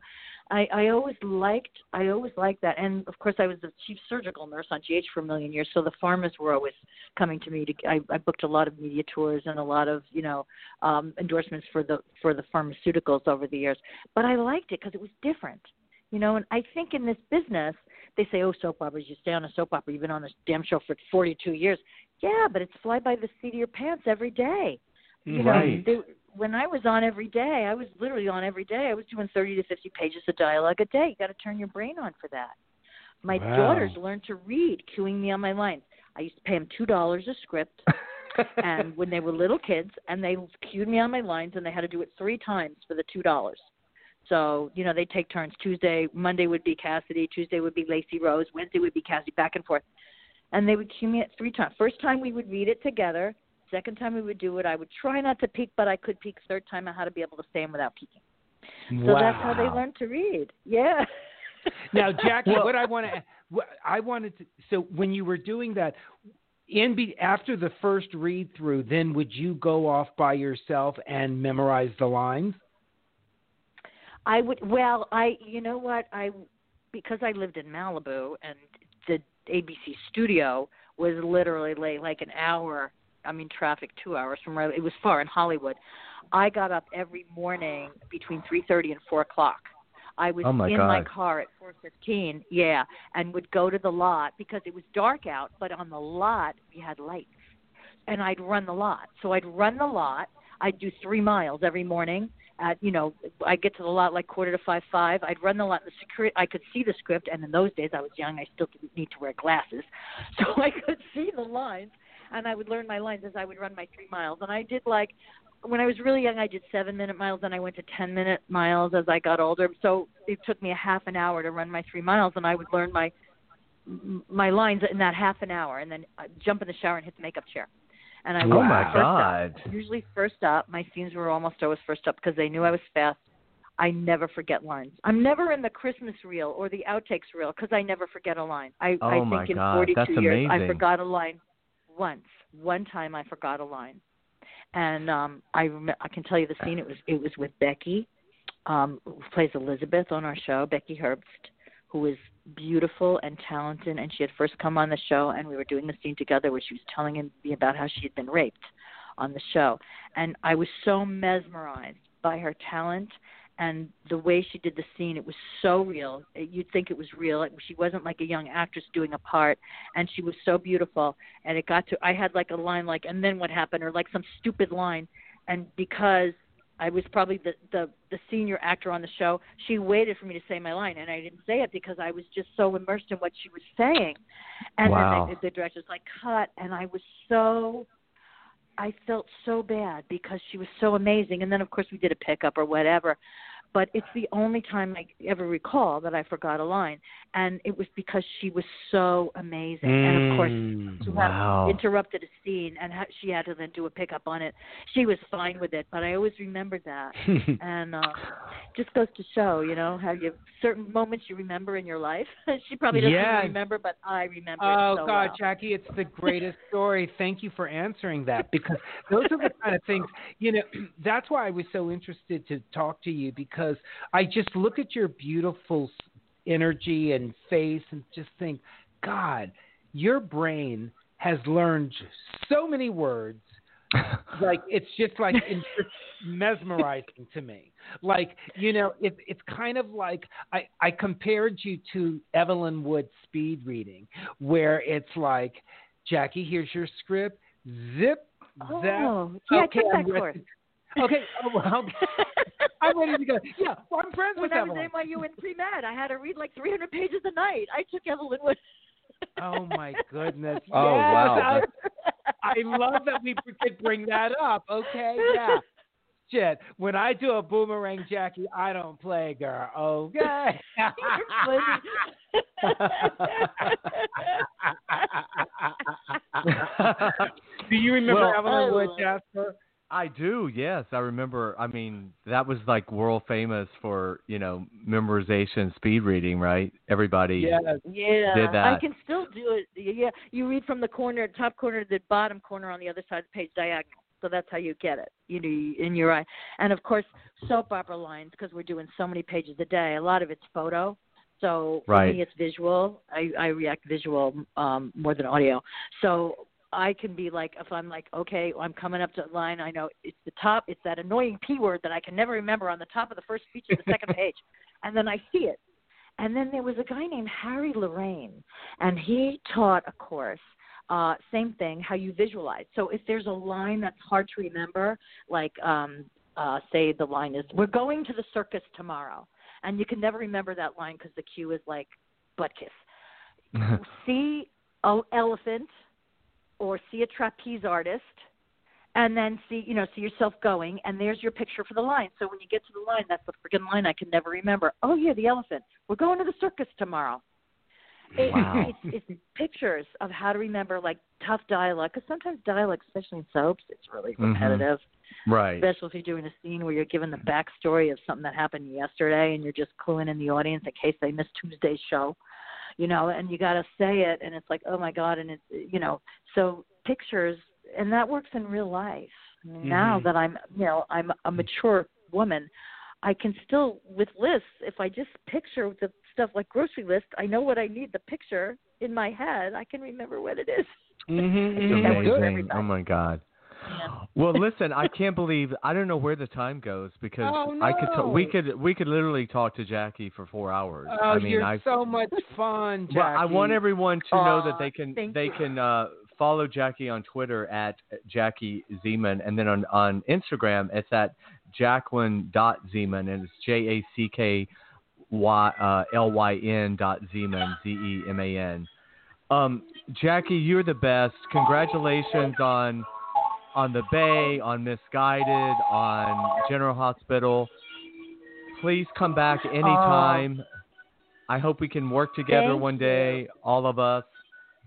I, I always liked I always liked that, and of course I was the chief surgical nurse on GH for a million years, so the pharmas were always coming to me. To I, I booked a lot of media tours and a lot of you know um, endorsements for the for the pharmaceuticals over the years. But I liked it because it was different, you know. And I think in this business they say, oh, soap operas, you stay on a soap opera. You've been on this damn show for 42 years. Yeah, but it's fly by the seat of your pants every day. You know, Right. they, when I was on every day, I was literally on every day. I was doing 30 to 50 pages of dialogue a day. You got to turn your brain on for that. My Wow. daughters learned to read, cueing me on my lines. I used to pay them two dollars a script, and when they were little kids, and they cued me on my lines, and they had to do it three times for the two dollars. So you know they take turns. Tuesday, Monday would be Cassidy. Tuesday would be Lacey Rose. Wednesday would be Cassidy. Back and forth, and they would cue me it three times. First time we would read it together. Second time we would do it. I would try not to peek, but I could peek. Third time I had to be able to stay in without peeking. So that's how they learned to read. Yeah. Now, Jackie, Well- what I want to, I wanted to, so when you were doing that, in be, after the first read through, then would you go off by yourself and memorize the lines? I would. Well, I. You know what? I because I lived in Malibu and the ABC studio was literally late, like an hour. I mean, traffic two hours from where it was far in Hollywood. I got up every morning between three thirty and four o'clock. I was Oh, my in my car at four fifteen, yeah, and would go to the lot because it was dark out, but on the lot we had lights, and I'd run the lot. So I'd run the lot. I'd do three miles every morning. At you know, I'd get to the lot like quarter to five five. I'd run the lot. The security, I could see the script, and in those days I was young. I still didn't need to wear glasses, so I could see the lines, and I would learn my lines as I would run my three miles. And I did like when I was really young, I did seven minute miles, and I went to ten minute miles as I got older. So it took me a half an hour to run my three miles, and I would learn my my lines in that half an hour, and then I'd jump in the shower and hit the makeup chair. And I Oh was my first up. God. Usually first up. My scenes were almost always first up because they knew I was fast. I never forget lines. I'm never in the Christmas reel or the outtakes reel because I never forget a line. I, Oh, I think my in God, 42 that's years I forgot a line once. One time I forgot a line, and um I rem- I can tell you the scene. It was it was with Becky, um, who plays Elizabeth on our show. Becky Herbst, who is beautiful and talented, and she had first come on the show, and we were doing the scene together where she was telling me about how she had been raped on the show, and I was so mesmerized by her talent and the way she did the scene. It was so real. You'd think it was real. She wasn't like a young actress doing a part, and she was so beautiful. And it got to I had like a line like, and then what happened, or like some stupid line, and because I was probably the, the the senior actor on the show. She waited for me to say my line, and I didn't say it because I was just so immersed in what she was saying. And Wow. then the, the director's like, "Cut," and I was so. I felt so bad because she was so amazing, and then of course we did a pickup or whatever. But it's the only time I ever recall that I forgot a line, and it was because she was so amazing. And of course, Mm. to Wow. have interrupted a scene and ha- she had to then do a pickup on it. She was fine with it, but I always remembered that. and um just goes to show, you know, how you certain moments you remember in your life. she probably doesn't Yes. remember, but I remember. Oh it so God, well. Jackie, it's the greatest story. Thank you for answering that because those are the kind of things, you know, that's why I was so interested to talk to you because I just look at your beautiful energy and face and just think, God, your brain has learned so many words. like it's just like it's just mesmerizing to me. Like you know, it, it's kind of like I I compared you to Evelyn Wood speed reading, where it's like, Jackie, here's your script, zip, zap. Oh, yeah, I okay, took I'm that ready- course. Okay, oh, well, I'm ready to go. Yeah, well, I'm friends when with I was Evelyn. at NYU in pre med, I had to read like 300 pages a night. I took Evelyn Wood. Oh my goodness! Oh, wow. I, I love that we could bring that up. Okay, yeah. Shit, when I do a boomerang, Jackie, I don't play, girl. Okay. do you remember Well- Evelyn Wood. Jasper? I do, yes. I remember. I mean, that was like world famous for you know memorization, speed reading, right? Everybody. Yes. Yeah, did I can still do it. Yeah, you read from the corner, top corner to the bottom corner on the other side of the page, diagonal. So that's how you get it, you know, in your eye. And of course, soap opera lines because we're doing so many pages a day. A lot of it's photo. So for Right. me, it's visual. I, I react visual um, more than audio. So I can be like, if I'm like, okay, I'm coming up to a line, I know it's the top, it's that annoying P word that I can never remember on the top of the first speech of the second page. And then I see it. And then there was a guy named Harry Lorayne, and he taught a course. Uh, same thing, how you visualize. So if there's a line that's hard to remember, like um, uh, say the line is, "We're going to the circus tomorrow," and you can never remember that line because the cue is like butt kiss. see an elephant or see a trapeze artist and then see you know see yourself going and there's your picture for the line so when you get to the line that's the freaking line i can never remember oh yeah the elephant we're going to the circus tomorrow it, Wow. it's, it's pictures of how to remember like tough dialogue because sometimes dialogue especially in soaps it's really Mhm. repetitive Right. especially if you're doing a scene where you're giving the backstory of something that happened yesterday and you're just cluing in the audience in case they missed Tuesday's show, you know, and you got to say it and it's like, oh my God. And it's, you know, so pictures, and that works in real life. I mean, Now that I'm, you know, I'm a mature woman, I can still, with lists, if I just picture the stuff like grocery list, I know what I need the picture in my head. I can remember what it is. Mhm, It's. That works for amazing. Oh my God. Yeah. Well, listen, I can't believe I don't know where the time goes because Oh, I could ta- we could we could literally talk to Jackie for four hours. Oh, I mean, you're I so much fun, Jackie. well, I want everyone to know that they can they you. can uh, follow Jackie on Twitter at Jackie Zeman, and then on on Instagram it's at Jacklyn dot Zeman, and it's J A C K Y uh, L Y N dot Zeman Z E M A N. Um, Jackie, you're the best. Congratulations on on the Bay, on Misguided, on General Hospital. Please come back anytime. I hope we can work together one day, all of us.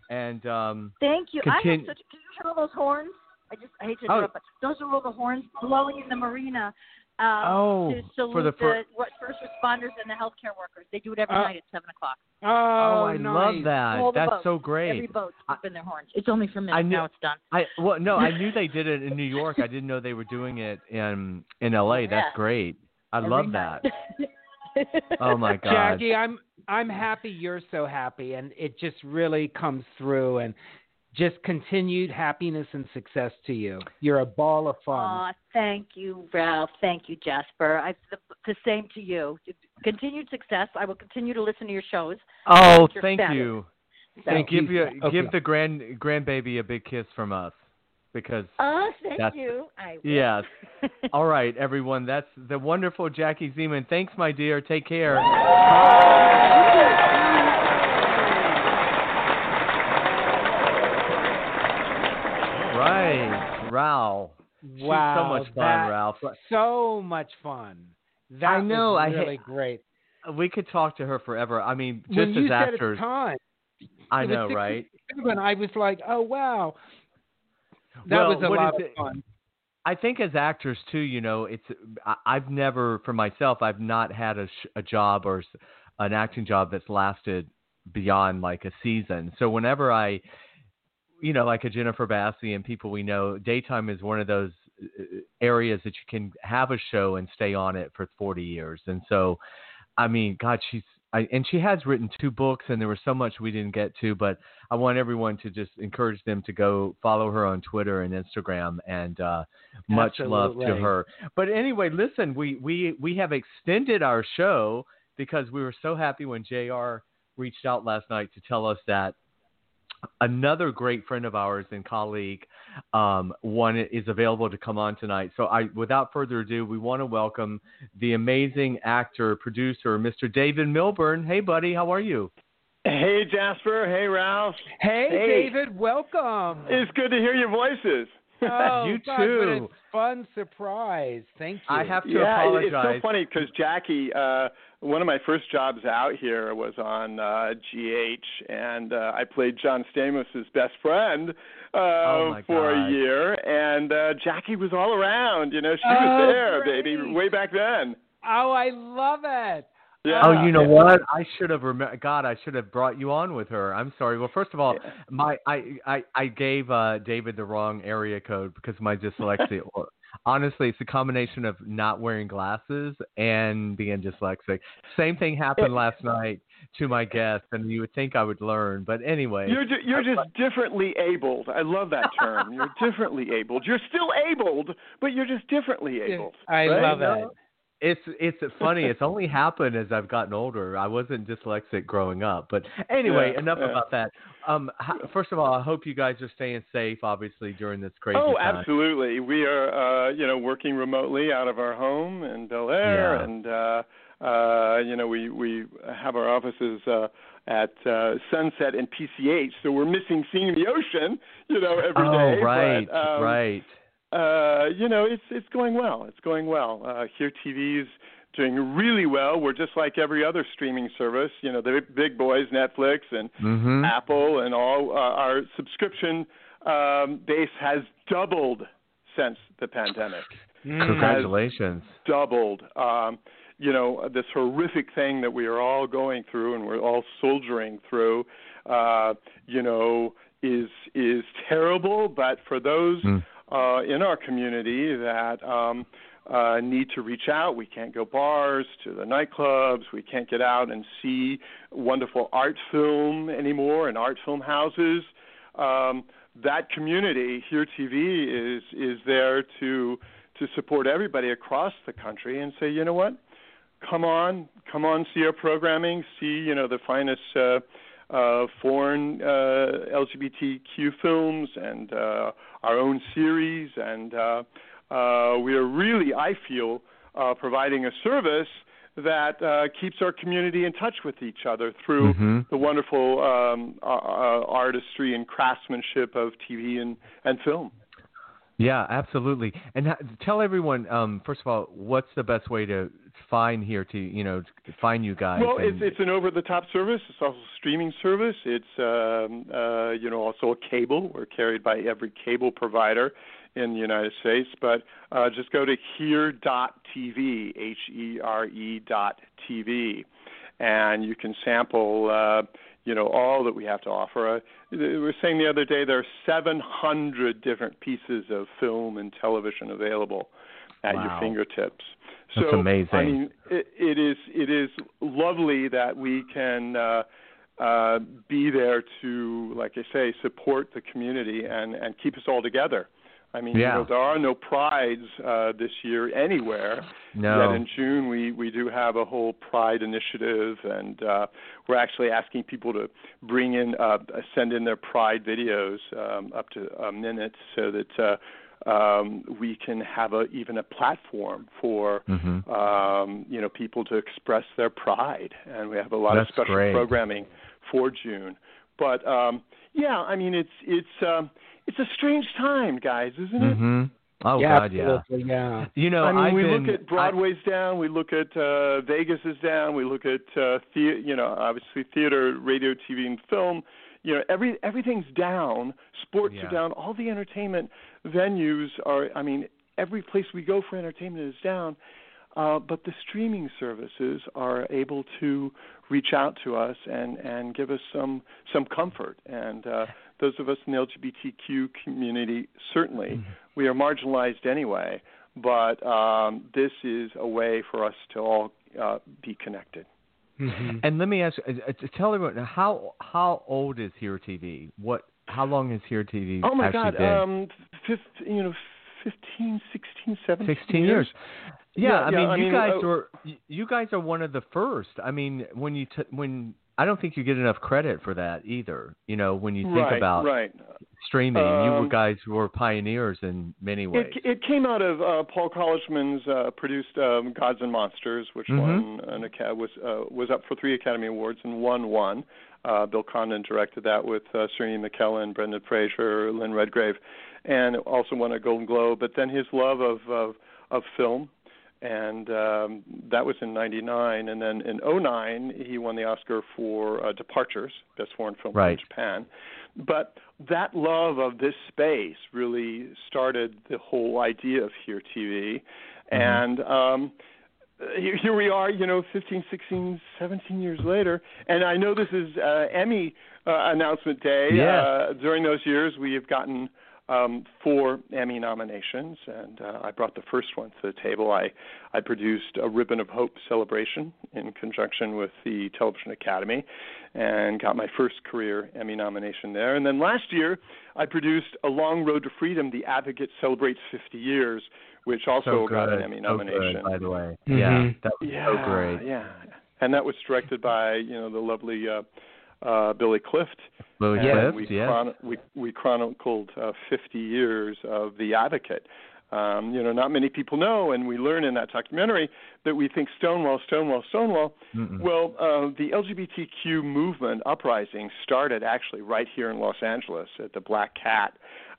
And um, Thank you. I have such. Can you hear all those horns? I just I hate to Oh. interrupt, but those are all the horns blowing in the marina. Um, Oh, to salute for the fir- what first responders and the healthcare workers. They do it every Uh, night at seven o'clock. Oh, oh, I nice. love that. All That's boats, so Every great. boat I- keeping their horns. It's only for minutes. I knew- now it's done. I well, no, I knew they did it in New York. I didn't know they were doing it in in L.A. That's great. I Every love night. that. Oh my God. Jackie, I'm I'm happy you're so happy, and it just really comes through, and just continued happiness and success to you. You're a ball of fun. Aw, thank you, Ralph. Thank you, Jasper. I, the, the same to you. Continued success. I will continue to listen to your shows. Oh, You're thank fabulous. you. Thank give you. you Okay. give the grand grandbaby a big kiss from us because Oh, thank you. I will. yes. All right, everyone. That's the wonderful Jackie Zeman. Thanks, my dear. Take care. right, Ralph. She's wow, so much fun, Ralph. So much fun. That I know, Was I ha- really great. We could talk to her forever. I mean, just when as actors. time, I know, right? I was like, oh wow, that Well, was a lot of fun. I think as actors too, you know, it's I, I've never for myself I've not had a sh- a job or an acting job that's lasted beyond like a season. So whenever I you know, like a Jennifer Bassey and people we know, daytime is one of those uh, areas that you can have a show and stay on it for 40 years. And so I mean, god, she's I, and she has written two books, and there was so much we didn't get to, but I want everyone to just encourage them to go follow her on Twitter and Instagram, and uh, much love to her. But anyway, listen, we we we have extended our show because we were so happy when Jr. reached out last night to tell us that another great friend of ours and colleague um, one is available to come on tonight. So I, without further ado, we want to welcome the amazing actor, producer, Mr. David Millbern. Hey, buddy, how are you? Hey, Jasper. Hey, Ralph. Hey, Hey. David, welcome. It's good to hear your voices. oh, You God, what a too. fun surprise. Thank you. I have to yeah, it- it's so funny because Jackie, uh, one of my first jobs out here was on uh, GH, and uh, I played John Stamos' best friend uh, Oh, for God. a year, and uh, Jackie was all around. You know, she Oh, was there, baby, way back then. Oh, I love it. Yeah. Oh, you know what? I should have remembered. God, I should have brought you on with her. I'm sorry. Well, first of all, my I I, I gave uh, David the wrong area code because my dyslexia. Well, Honestly, it's a combination of not wearing glasses and being dyslexic. Same thing happened last night to my guest, and you would think I would learn, but anyway. You're ju- you're just differently abled. I love that term. You're differently abled. You're still abled, but you're just differently abled. I right? love it. It's it's funny. It's only happened as I've gotten older. I wasn't dyslexic growing up, but anyway, Yeah, enough yeah. about that. Um, first of all, I hope you guys are staying safe, obviously during this crazy Oh, time. absolutely. We are, uh, you know, working remotely out of our home in Bel Air, Yeah. and uh, uh, you know, we we have our offices uh, at uh, Sunset and PCH, so we're missing seeing the ocean, you know, every day. oh, right, but, um, right. Uh, you know, it's it's going well. It's going well. Uh, Here TV's doing really well. We're just like every other streaming service. You know, the big boys, Netflix and Mm-hmm. Apple and all. Uh, our subscription um, base has doubled since the pandemic. Congratulations. Doubled. Um, you know, this horrific thing that we are all going through and we're all soldiering through. Uh, you know, is is terrible. But for those Mm. Uh, in our community that um, uh, need to reach out. We can't go bars to the nightclubs. We can't get out and see wonderful art film anymore in art film houses. Um, that community here, TV is is there to to support everybody across the country and say, you know what, come on, come on, see our programming, see you know the finest. Uh, uh, foreign uh, LGBTQ films and uh, our own series, and uh, uh, we are really, I feel, uh, providing a service that uh, keeps our community in touch with each other through Mhm. the wonderful um, uh, uh, artistry and craftsmanship of TV and, and film. Yeah, absolutely. And ha- tell everyone, um, first of all, what's the best way to find here to you know to find you guys? Well, and- it's it's an over-the-top service. It's also a streaming service. It's um, uh, you know also a cable. We're carried by every cable provider in the United States. But uh, just go to here.tv, H-E-R-E dot TV, and you can sample. Uh, you know all that we have to offer. Uh, we were saying the other day there are 700 different pieces of film and television available at your fingertips. That's so, amazing. I mean, it, it is it is lovely that we can uh, uh, be there to, like I say, support the community and and keep us all together. I mean, Yeah. you know, there are no prides uh, this year anywhere. No. Yet in June we we do have a whole Pride initiative, and uh, we're actually asking people to bring in uh, send in their Pride videos um, up to a minute, so that. Um, we can have a even a platform for Mhm. um, you know people to express their pride, and we have a lot That's of special great. programming for June. But um, yeah, I mean it's it's um, it's a strange time, guys, isn't it? Mhm. Oh yeah, God, yeah. absolutely, yeah. You know, I mean, I've we been, look at Broadway's down, we look at uh, Vegas is down, we look at uh, the, you know, obviously theater, radio, TV, and film. You know, every everything's down. Sports Yeah. are down. All the entertainment venues are. I mean, every place we go for entertainment is down. Uh, but the streaming services are able to reach out to us and, and give us some some comfort. And uh, those of us in the LGBTQ community, certainly, we are marginalized anyway. But um, this is a way for us to all uh, be connected. Mm-hmm. And let me ask, uh, uh, tell everyone how how old is Here TV? What how long has Here TV Oh my actually God, been? um, fifth, you know, 15, 16, 17 16 years. Yeah, Yeah, I yeah, mean, I you mean, guys were you guys are one of the first. I mean, when you t- when I don't think you get enough credit for that either. You know, when you think right, about right. streaming, you Um, guys were pioneers in many ways. It, it came out of uh, Paul Colichman's uh, produced um, Gods and Monsters, which Mhm. won an Acad- was uh, was up for three Academy Awards and won one. Uh, Bill Condon directed that with uh, Sir Ian McKellen, Brendan Fraser, Lynn Redgrave, and also won a Golden Globe. But then his love of of, of film, and um, that was in '99. And then in '09, he won the Oscar for uh, Departures, Best Foreign Film Right. from Japan. But that love of this space really started the whole idea of Here TV. And um, here, here we are, you know, 15, 16, 17 years later. And I know this is uh, Emmy uh, announcement day. Yes. Uh, during those years, we have gotten um, four Emmy nominations, and uh, I brought the first one to the table. I I produced a Ribbon of Hope celebration in conjunction with the Television Academy, and got my first career Emmy nomination there. And then last year, I produced A Long Road to Freedom: The Advocate Celebrates 50 Years, which also so got an Emmy so nomination. good, by the way. Mhm. Yeah, that was yeah, so great. Yeah, and that was directed by you know the lovely uh, uh, Billy Clift. And Clift, we, yes. chron- we we chronicled uh, 50 years of the Advocate. Um, you know, not many people know, and we learn in that documentary that we think Stonewall, Stonewall, Stonewall. Mm-mm. Well, uh, the LGBTQ movement uprising started actually right here in Los Angeles at the Black Cat,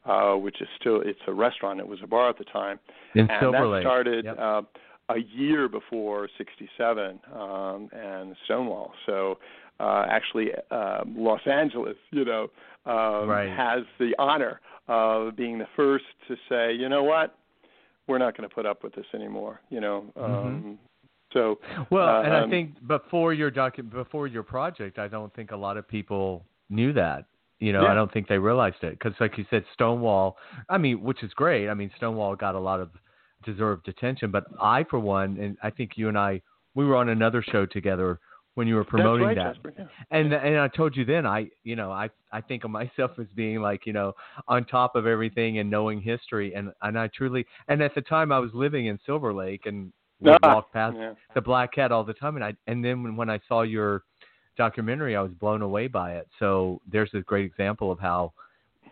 uh, which is still it's a restaurant. It was a bar at the time, in and Silver that Lake. started Yep. uh, a year before '67 um, and Stonewall. So uh, actually, uh, Los Angeles, you know, um, Right. has the honor of being the first to say, you know what, we're not going to put up with this anymore. You know, um, so Well, and I um, think before your docu- before your project, I don't think a lot of people knew that. You know, Yeah. I don't think they realized it because, like you said, Stonewall. I mean, which is great. I mean, Stonewall got a lot of deserved attention, but I, for one, and I think you and I, we were on another show together when you were promoting right, that. Jasper, yeah. And and I told you then I you know I I think of myself as being like you know on top of everything and knowing history and and I truly and at the time I was living in Silver Lake and Ah, walk past yeah. the Black Cat all the time and I and then when, when I saw your documentary I was blown away by it. So there's a great example of how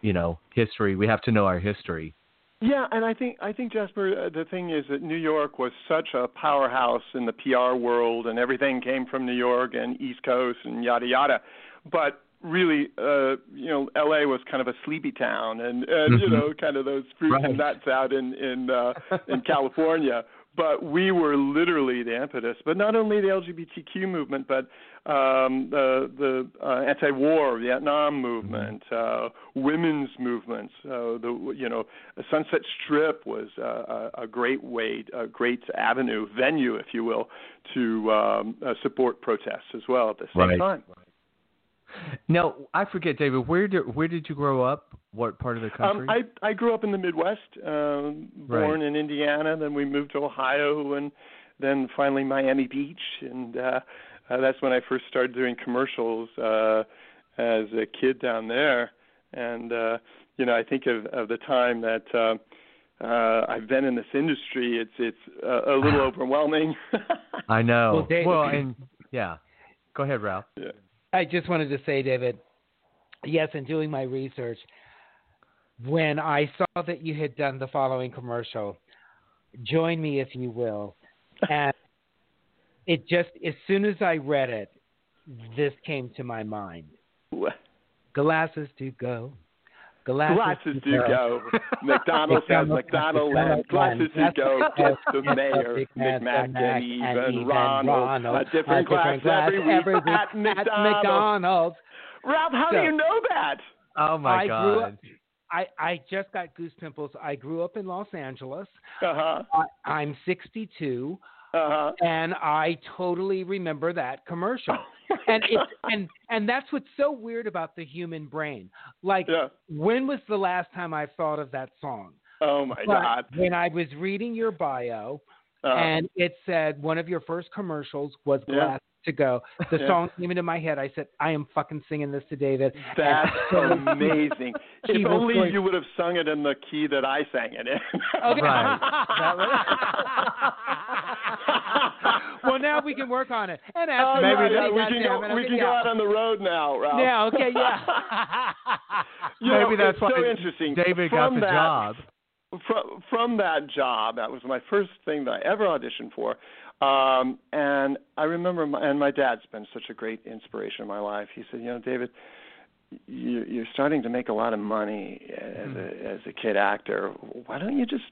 you know history we have to know our history. Yeah, and I think I think Jasper, uh, the thing is that New York was such a powerhouse in the PR world, and everything came from New York and East Coast and yada yada. But really, uh, you know, L.A. was kind of a sleepy town, and and you Mhm. know, kind of those fruits Right. and nuts out in in uh, in California. But we were literally the impetus. But not only the LGBTQ movement, but um, the the uh, anti-war Vietnam movement, uh, women's movements. Uh, the you know Sunset Strip was uh, a, a great way, a great avenue, venue, if you will, to um, uh, support protests as well at the same Right. time. Now I forget, David. Where did where did you grow up? What part of the country? Um, I I grew up in the Midwest, um, born Right. in Indiana. Then we moved to Ohio, and then finally Miami Beach, and uh, uh, that's when I first started doing commercials uh, as a kid down there. And uh, you know, I think of of the time that uh, uh, I've been in this industry. It's it's uh, a little overwhelming. I know. Well, Dave- well, and yeah. Go ahead, Ralph. yeah. I just wanted to say, David, yes, in doing my research, when I saw that you had done the following commercial, join me if you will, and it just as soon as I read it, this came to my mind. Glasses to go. Glasses, Glasses to go. McDonald's has McDonald's and glasses to go. Get the mayor, McMack, and even Ronald. A different glass every week at McDonald's. McDonald's. Ralph, how do you know that? Oh my I God. grew up. I, I just got goose pimples. I grew up in Los Angeles. Uh huh. I, I'm 62, Uh huh. and I totally remember that commercial. and it, and and that's what's so weird about the human brain. Like, Yeah. when was the last time I thought of that song? Oh my But God. when I was reading your bio, Uh, and it said one of your first commercials was Yeah. "Glass to Go." The Yeah. song came into my head. I said, "I am fucking singing this to David." That's amazing. If only going- you would have sung it in the key that I sang it in. Okay. Right. Well, now we can work on it. And Oh, after yeah, Maybe that, we can go. We can go out on the road now, Ralph. Yeah. Okay. Yeah. Maybe that's why so interesting. David From got the that, job. From from that job, that was my first thing that I ever auditioned for. Um, and I remember, my, and my dad's been such a great inspiration in my life. He said, you know, David, you, you're starting to make a lot of money as a as a kid actor. Why don't you just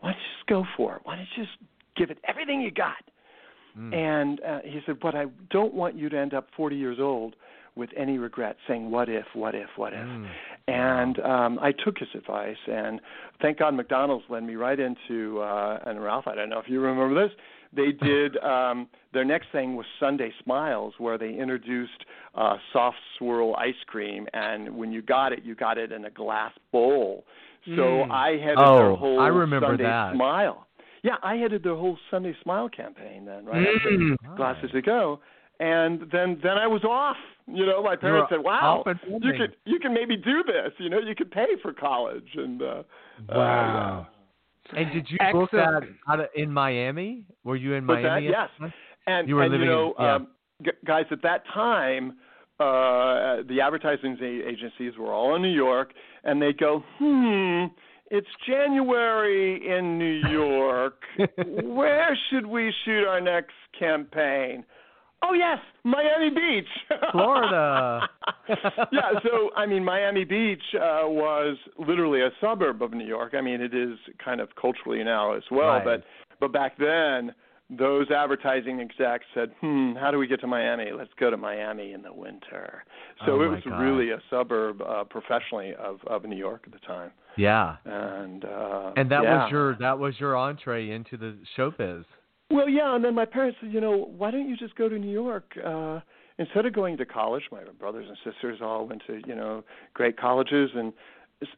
why don't you just go for it? Why don't you just give it everything you got? And uh, he said, but I don't want you to end up 40 years old with any regret, saying what if, what if, what if. And um, I took his advice, and thank God McDonald's led me right into. Uh, and Ralph, I don't know if you remember this. They did um, their next thing was Sunday Smiles, where they introduced uh, soft swirl ice cream, and when you got it, you got it in a glass bowl. So Mm. I had Oh, their whole I remember Sunday that. Smile. Yeah, I headed their whole Sunday Smile campaign then, right? after Mm. Glasses to Go, and then then I was off. You know, my parents were said, "Wow, you could you can maybe do this. You know, you could pay for college." And uh, Wow. And did you Excellent. book that out of, in Miami? Were you in What's that? Miami? at Yes. And You were and living you in- know, yeah. um, g- guys, at that time, uh, the advertising agencies were all in New York, and they go, "Hmm, it's January in New York. Where should we shoot our next campaign?" Oh yes, Miami Beach, Florida. yeah, so I mean, Miami Beach uh, was literally a suburb of New York. I mean, it is kind of culturally now as well, Right. but but back then, those advertising execs said, "Hmm, how do we get to Miami? Let's go to Miami in the winter." So Oh, it was God. really a suburb uh, professionally of of New York at the time, yeah. and uh, And that yeah. was your that was your entree into the showbiz. Well, yeah, and then my parents said, you know, why don't you just go to New York uh instead of going to college? My brothers and sisters all went to, you know, great colleges and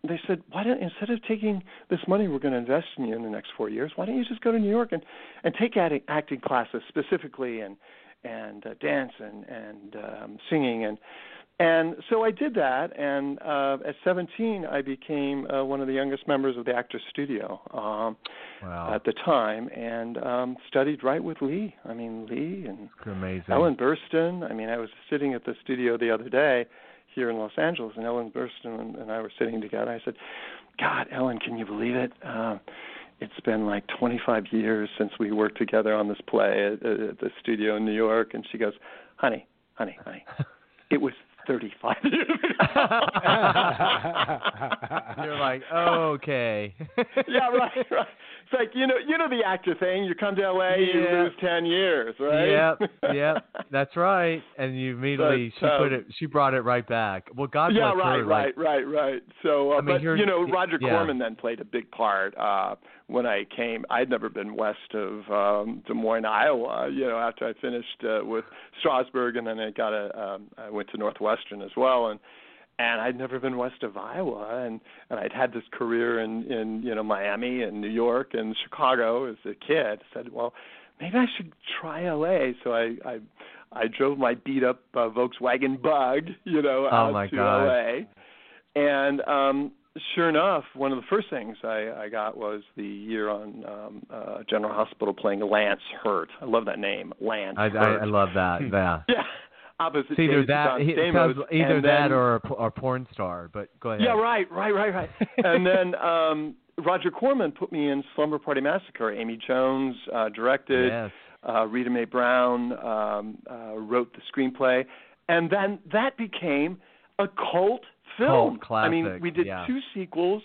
they said, why don't instead of taking this money we're going to invest in you in the next 4 years, why don't you just go to New York and and take acting, acting classes specifically and and uh, dance and and um singing and and so I did that, and uh, at 17, I became uh, one of the youngest members of the Actors Studio. Um, Wow. at the time and um studied right with Lee. I mean Lee and Amazing. Ellen Burstyn. I mean I was sitting at the studio the other day here in Los Angeles and Ellen Burstyn and, and I were sitting together. I said, "God, Ellen, can you believe it? Um it's been like 25 years since we worked together on this play at at the studio in New York." And she goes, "Honey, honey, honey. It was 35 years ago." You're like, okay. yeah, right, right. It's like you know, you know the actor thing. You come to LA, you lose ten years, right? Yep, yep, that's right. And you immediately But, she put um, it, she brought it right back. Well, God yeah, bless right, her. right, like, right, right. So, uh, I mean, but you know, Roger yeah. Corman then played a big part uh, when I came. I'd never been west of um, Des Moines, Iowa. You know, after I finished uh, with Strasberg, and then I got a, um, I went to Northwestern as well, and and I'd never been west of Iowa, and and I'd had this career in in you know Miami and New York and Chicago as a kid. I said, well, maybe I should try LA. So I I I drove my beat up uh, Volkswagen Bug, you know, Oh, out my to gosh. LA, and um sure enough, one of the first things I, I got was the year on um, uh, General Hospital playing Lance Hurt. I love that name, Lance. I, I. I love that. Yeah. Yeah, opposite It's either that, Stamos, sounds either that then- or a, or porn star. But go ahead. yeah, right, right, right, right. and then um Roger Corman put me in Slumber Party Massacre. Amy Jones uh, directed. Yes. Uh, Rita Mae Brown um, uh, wrote the screenplay, and then that became a cult film. Cult I mean, we did yeah. two sequels.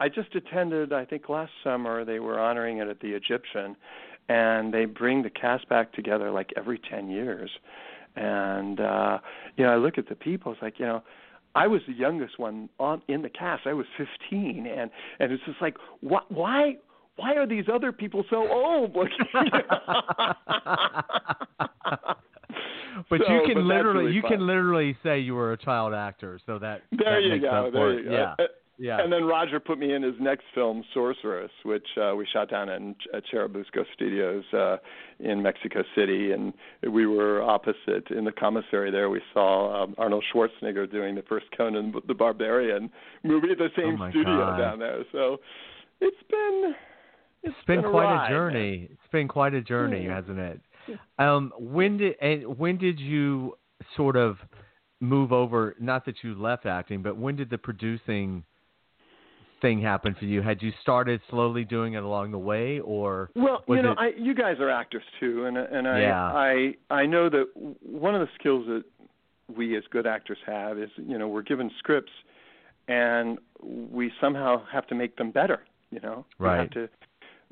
I just attended. I think last summer they were honoring it at the Egyptian, and they bring the cast back together like every ten years. And uh, you know, I look at the people. It's like you know. I was the youngest one on in the cast. I was 15, and and it's just like, what? Why? Why are these other people so old? But So, you can that's literally really you fun. can literally say you were a child actor, so that There that you go. There you go. Yeah. Uh, Yeah. And then Roger put me in his next film, Sorceress, which uh, we shot down in at Churubusco Studios uh, in Mexico City, and we were opposite in the commissary there. We saw um, Arnold Schwarzenegger doing the first Conan the Barbarian movie at the same Oh, studio God. down there. So it's been It's been, been quite ride, a journey. It's been quite a journey, Yeah. hasn't it? Um, when did and when did you sort of move over? Not that you left acting, but when did the producing thing happen for you? Had you started slowly doing it along the way, or Well, you know, it- I, you guys are actors too, and and I Yeah. I I know that one of the skills that we as good actors have is you know we're given scripts, and we somehow have to make them better. You know, we Right. have to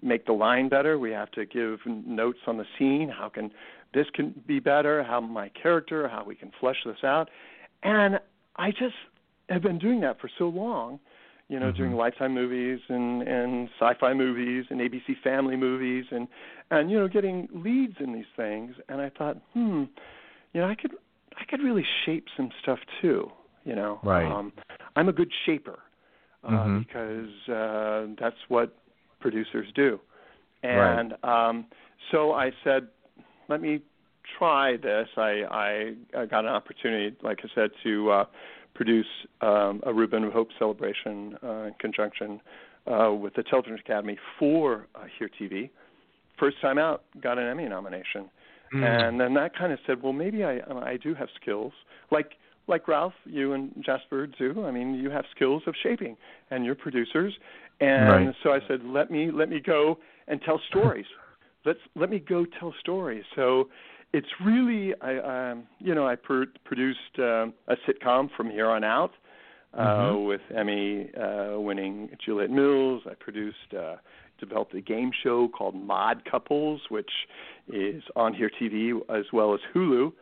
make the line better. We have to give notes on the scene. How can this can be better? How my character? How we can flesh this out? And I just have been doing that for so long you know, Mhm. doing Lifetime movies and and sci-fi movies and ABC Family movies and and you know, getting leads in these things. And I thought, hmm, you know, I could I could really shape some stuff too. You know, Right. Um, I'm a good shaper. uh, Mhm. because uh, that's what producers do. And um, so I said, let me try this. I, I, I got an opportunity, like I said, to uh, produce um, a Ribbon of Hope celebration uh, in conjunction uh, with the Television Academy for uh, Here TV. First time out, got an Emmy nomination, Mm. and then that kind of said, well, maybe I I do have skills like like Ralph, you and Jasper do. I mean, you have skills of shaping, and you're producers. And Right. so I said, let me let me go and tell stories. Let's let me go tell stories. So it's really I um, you know I pr- produced um, a sitcom from here on out uh, Mhm. with Emmy uh, winning Juliet Mills. I produced. Uh, developed a game show called Mod Couples, which is on here TV as well as Hulu.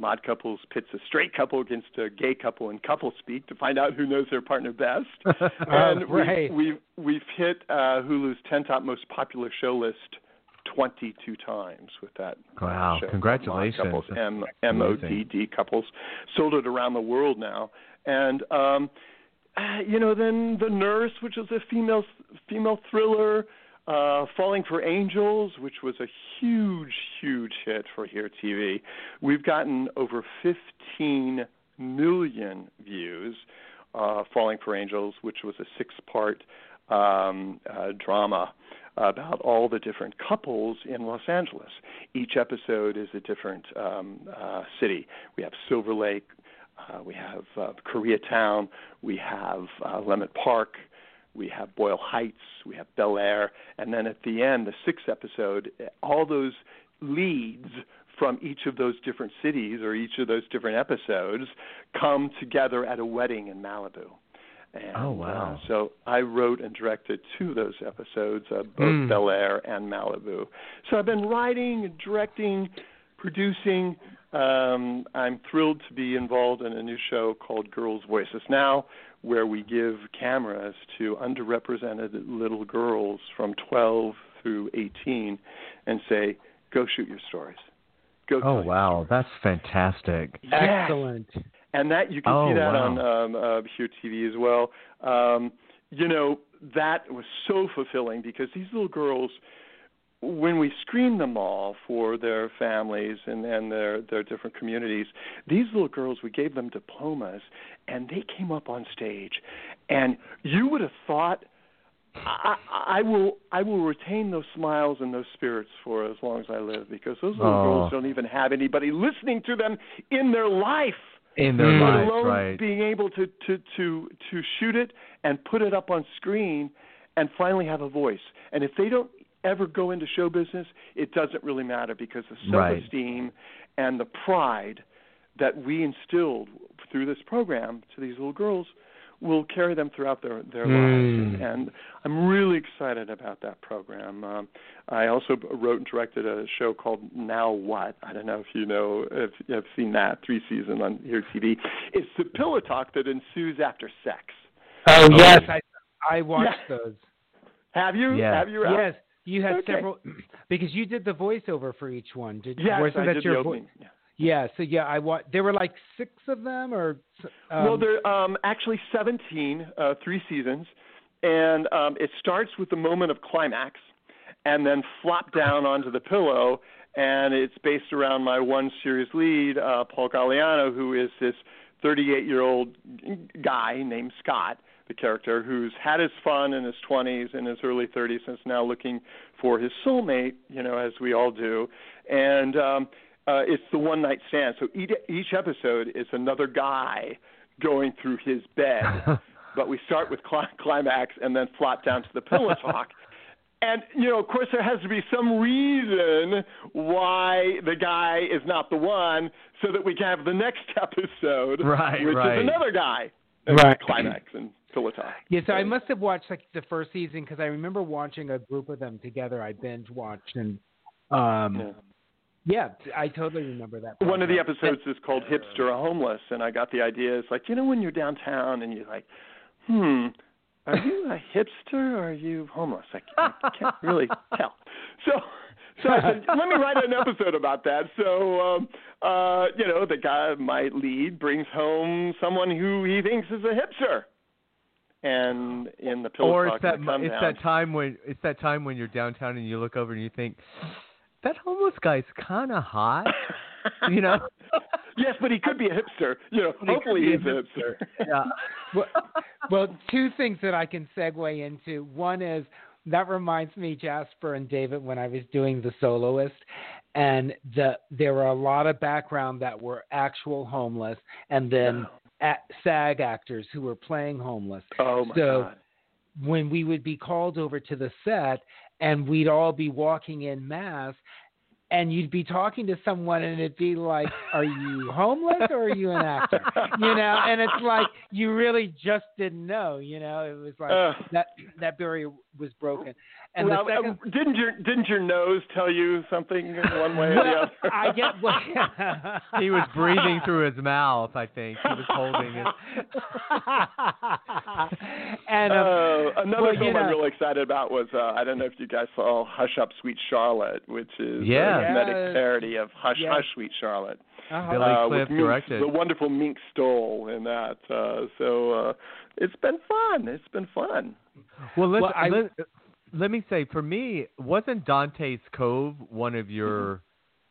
Mod Couples pits a straight couple against a gay couple in couple speak to find out who knows their partner best. and right. we've, we've we've hit uh, Hulu's 10 top most popular show list 22 times with that. Wow, show, congratulations. Mod Couples, M M O D D couples, sold it around the world now, and um, uh, you know, then the Nurse, which was a female female thriller. Uh, Falling for Angels, which was a huge, huge hit for Here TV. We've gotten over 15 million views. Uh, Falling for Angels, which was a six-part um, uh, drama about all the different couples in Los Angeles. Each episode is a different um, uh, city. We have Silver Lake, uh, we have uh, Koreatown, we have uh, Leimert Park, we have Boyle Heights, we have Bel Air, and then at the end, the sixth episode, all those leads from each of those different cities or each of those different episodes come together at a wedding in Malibu. And, Oh, wow. Uh, so I wrote and directed two of those episodes, uh, both Mm. Bel Air and Malibu. So I've been writing, directing, producing. Um, I'm thrilled to be involved in a new show called Girls' Voices Now, where we give cameras to underrepresented little girls from 12 through 18 and say, go shoot your stories. Go Oh wow, stories." that's fantastic. Yes. Excellent. and that you can Oh, see that wow. on um, uh, Here TV as well. Um, you know that was so fulfilling because these little girls, when we screened them all for their families and, and their their different communities, these little girls we gave them diplomas, and they came up on stage, and you would have thought. I, I will I will retain those smiles and those spirits for as long as I live because those little Oh. girls don't even have anybody listening to them in their life In their Mm. lives, alone right? being able to, to, to, to shoot it and put it up on screen and finally have a voice. And if they don't ever go into show business, it doesn't really matter because the self Right. esteem and the pride that we instilled through this program to these little girls will carry them throughout their their Mm. lives. And, and I'm really excited about that program. Um, I also wrote and directed a show called Now What. I don't know if you know if you've seen that three season on here TV. It's the pillow talk that ensues after sex. Oh yes, I I watched those. Have you? Yeah. Have you? Ralph? Yes, you had Okay. several because you did the voiceover for each one. Did Yes, wasn't I that did your the vo- opening. Yeah. Yeah, so yeah, I wa- there were like six of them, or um, well, there um, actually 17, uh, three seasons, and um, it starts with the moment of climax, and then flop down onto the pillow, and it's based around my one series lead, uh, Paul Galliano, who is this 38-year-old guy named Scott, the character, who's had his fun in his 20s and his early 30s, and is now looking for his soulmate, you know, as we all do, and um, uh, it's the one night stand. So each, each episode is another guy going through his bed. but we start with cli- climax and then flop down to the pillow talk. And you know, of course, there has to be some reason why the guy is not the one, so that we can have the next episode, Right, which right. is another guy. And Right. Climax and yeah. So I must have watched like the first season because I remember watching a group of them together. I binge watched and um, Yeah. yeah, I totally remember that. One of the episodes is called Hipster or Homeless, and I got the idea. It's like, you know, when you're downtown and you're like, hmm, are you a hipster or are you homeless? I can't, I can't really tell. So, so I said, let me write an episode about that. So, um, uh, you know, the guy, my lead, brings home someone who he thinks is a hipster. And in the pillow or talk it's that and come it's down. that time when it's that time when you're downtown and you look over and you think that homeless guy's kind of hot, you know? yes, but he could be a hipster. You know, But he could hopefully be a he's a hipster. yeah. well, well, two things that I can segue into. One is that reminds me, Jasper and David, when I was doing the soloist, and the there were a lot of background that were actual homeless, and then at, SAG actors who were playing homeless. Oh my so god. when we would be called over to the set, and we'd all be walking in mass. And you'd be talking to someone, and it'd be like, "Are you homeless or are you an actor?" You know, and it's like you really just didn't know. You know, it was like Uh. that that barrier was broken. And well, the second, didn't your didn't your nose tell you something one way or the other? I get what He was breathing through his mouth, I think. He was holding it. and um, Uh, another well, film you know, I'm really excited about was uh, I don't know if you guys saw Hush Up Sweet Charlotte, which is Yeah. a comedic Yes. parody of Hush Yes. Hush Sweet Charlotte. uh-huh. Billy uh, Clift with Mink, directed. the wonderful Mink Stole in that. Uh, so uh, it's been fun. It's been fun. Well, let's, Well, I- let, let me say, for me, wasn't Dante's Cove one of your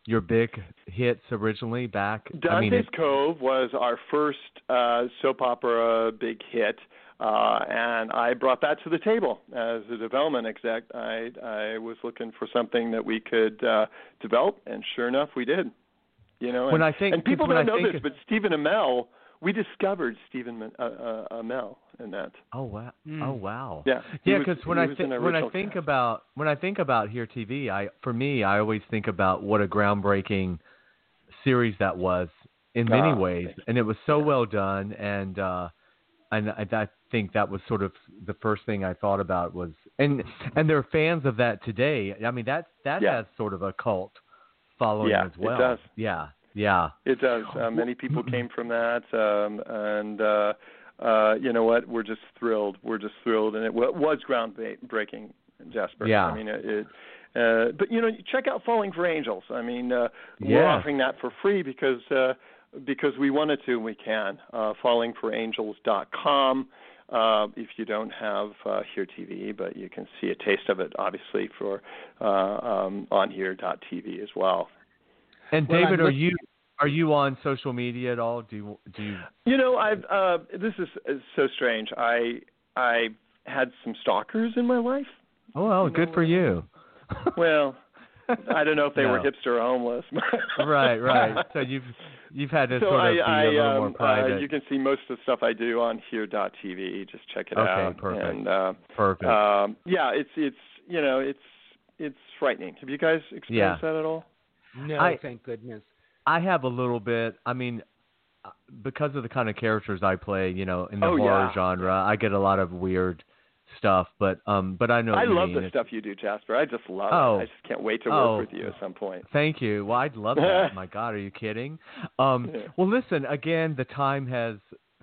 your big hits originally back? Dante's I mean, it, Cove was our first uh, soap opera big hit, uh, and I brought that to the table as a development exec. I I was looking for something that we could uh, develop, and sure enough, we did. You know, and, When I think- and people don't I know this, but Stephen Amell, we discovered Stephen uh, uh, Amell in that. oh wow, Mm. oh wow. Yeah, he Yeah, because when he I was think when I think cast. about when I think about Here TV, I for me I always think about what a groundbreaking series that was in many Ah, ways, and it was so well done, and uh, and I, I think that was sort of the first thing I thought about was and and there are fans of that today. I mean that that Yeah. has sort of a cult following Yeah, as it well. does. Yeah, yeah. It does. Uh, many people came from that, um, and uh, uh, you know what? We're just thrilled. We're just thrilled, and it wa- was groundbreaking, Jasper. Yeah. I mean, it. it uh, but you know, check out Falling for Angels. I mean, uh, we're offering that for free because uh, because we wanted to and we can. Uh, fallingforangels.com. Uh, if you don't have uh, Here TV, but you can see a taste of it, obviously, for uh, um, on here.tv as well. And David, I'm are you are you on social media at all? Do you do you? You know, I've uh this is, is so strange. I I had some stalkers in my life. Oh, well, You good know, for you. Well, I don't know if they were hipster or homeless. right, right. So you've you've had to so sort of I, be I a little um, more uh, private. you can see most of the stuff I do on here.tv. Just check it Okay, out. perfect. And uh, Perfect. um, yeah, it's it's you know it's it's frightening. Have you guys experienced that at all? no, I- thank goodness. I have a little bit. I mean, uh, because of the kind of characters I play, you know, in the Oh, horror yeah. genre, I get a lot of weird stuff. But um, but I know. I love mean. the It's- stuff you do, Jasper. I just love Oh. it. I just can't wait to Oh. work with you at some point. Thank you. Well, I'd love that. My God, are you kidding? Um, Yeah. well, listen. Again, the time has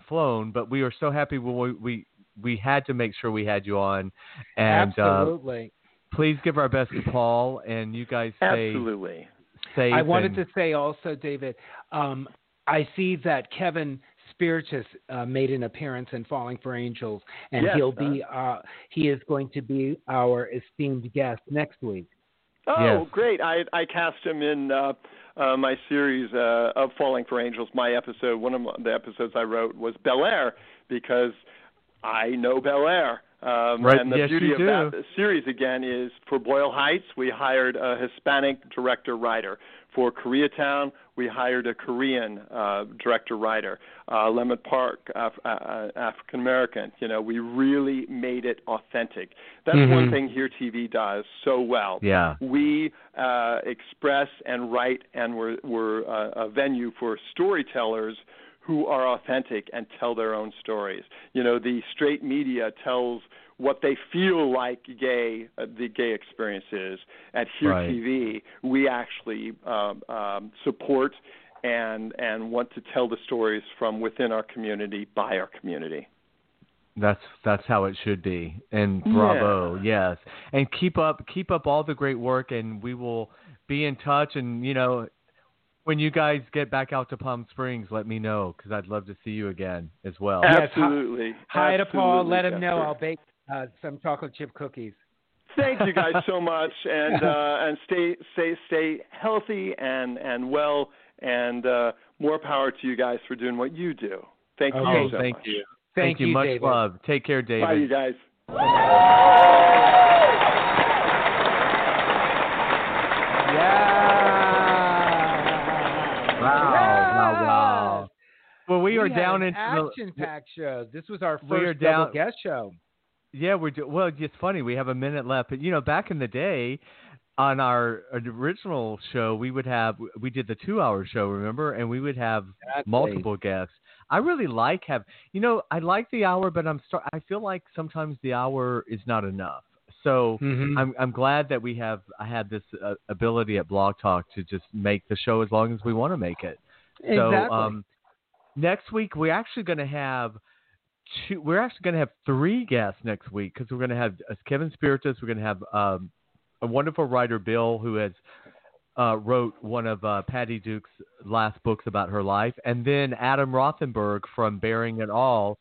flown, but we are so happy when we we, we had to make sure we had you on, and uh, Absolutely. please give our best to Paul, and you guys stay Absolutely. Safe. I wanted and- to say also, David, um, I see that Kevin Spirtas uh, made an appearance in Falling for Angels, and Yes, he'll be uh, he is going to be our esteemed guest next week. Oh, Yes. great! I I cast him in uh, uh, my series uh, of Falling for Angels. My episode, one of the episodes I wrote was Bel Air because I know Bel Air. Um, Right, And the yes, beauty of do. that series again is for Boyle Heights, we hired a Hispanic director writer. For Koreatown, we hired a Korean uh, director writer. Uh, Leimert Park, Af- uh, African American. You know, we really made it authentic. That's one Mhm. thing Here TV does so well Yeah. we uh, express and write, and we're, we're uh, a venue for storytellers who are authentic and tell their own stories. You know, the straight media tells what they feel like gay uh, the gay experience is. At Here Right. TV, we actually um, um, support and and want to tell the stories from within our community by our community. That's that's how it should be. And bravo, yes. And keep up keep up all the great work and we will be in touch and you know when you guys get back out to Palm Springs, let me know because I'd love to see you again as well. Yes, hi- Absolutely. Hi to Paul. Let him know I'll bake uh, some chocolate chip cookies. Thank you guys so much, and uh, and stay stay stay healthy and and well, and uh, more power to you guys for doing what you do. Thank you Okay, so thank much. you. Thank, you. you, Much David. love. Take care, David. Bye, you guys. Yeah. Wow, wow, wow. Well, we, are down an into action-packed show. This was our first double down- guest show. yeah. We're do, well. It's funny. We have a minute left, but you know, back in the day, on our original show, we would have we did the two-hour show, remember, and we would have multiple guests. I really like have you know I like the hour, but I'm start. I feel like sometimes the hour is not enough. So Mhm. I'm I'm glad that we have I had this uh, ability at Blog Talk to just make the show as long as we want to make it. So Exactly. um, next week we're actually going to have two. We're actually going to have three guests next week because we're going to have uh, Kevin Spirtas. We're going to have um, a wonderful writer, Bill, who has uh, wrote one of uh, Patty Duke's last books about her life, and then Adam Rothenberg from Bearing It All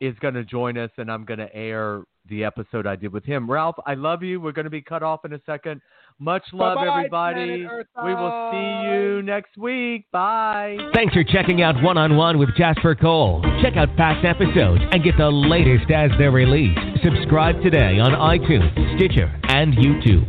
is going to join us, and I'm going to air the episode I did with him. Ralph, I love you. We're going to be cut off in a second. Much love, Bye-bye, everybody. We will see you next week. Bye. Thanks for checking out One on One with Jasper Cole. Check out past episodes and get the latest as they're released. Subscribe today on iTunes, Stitcher, and YouTube.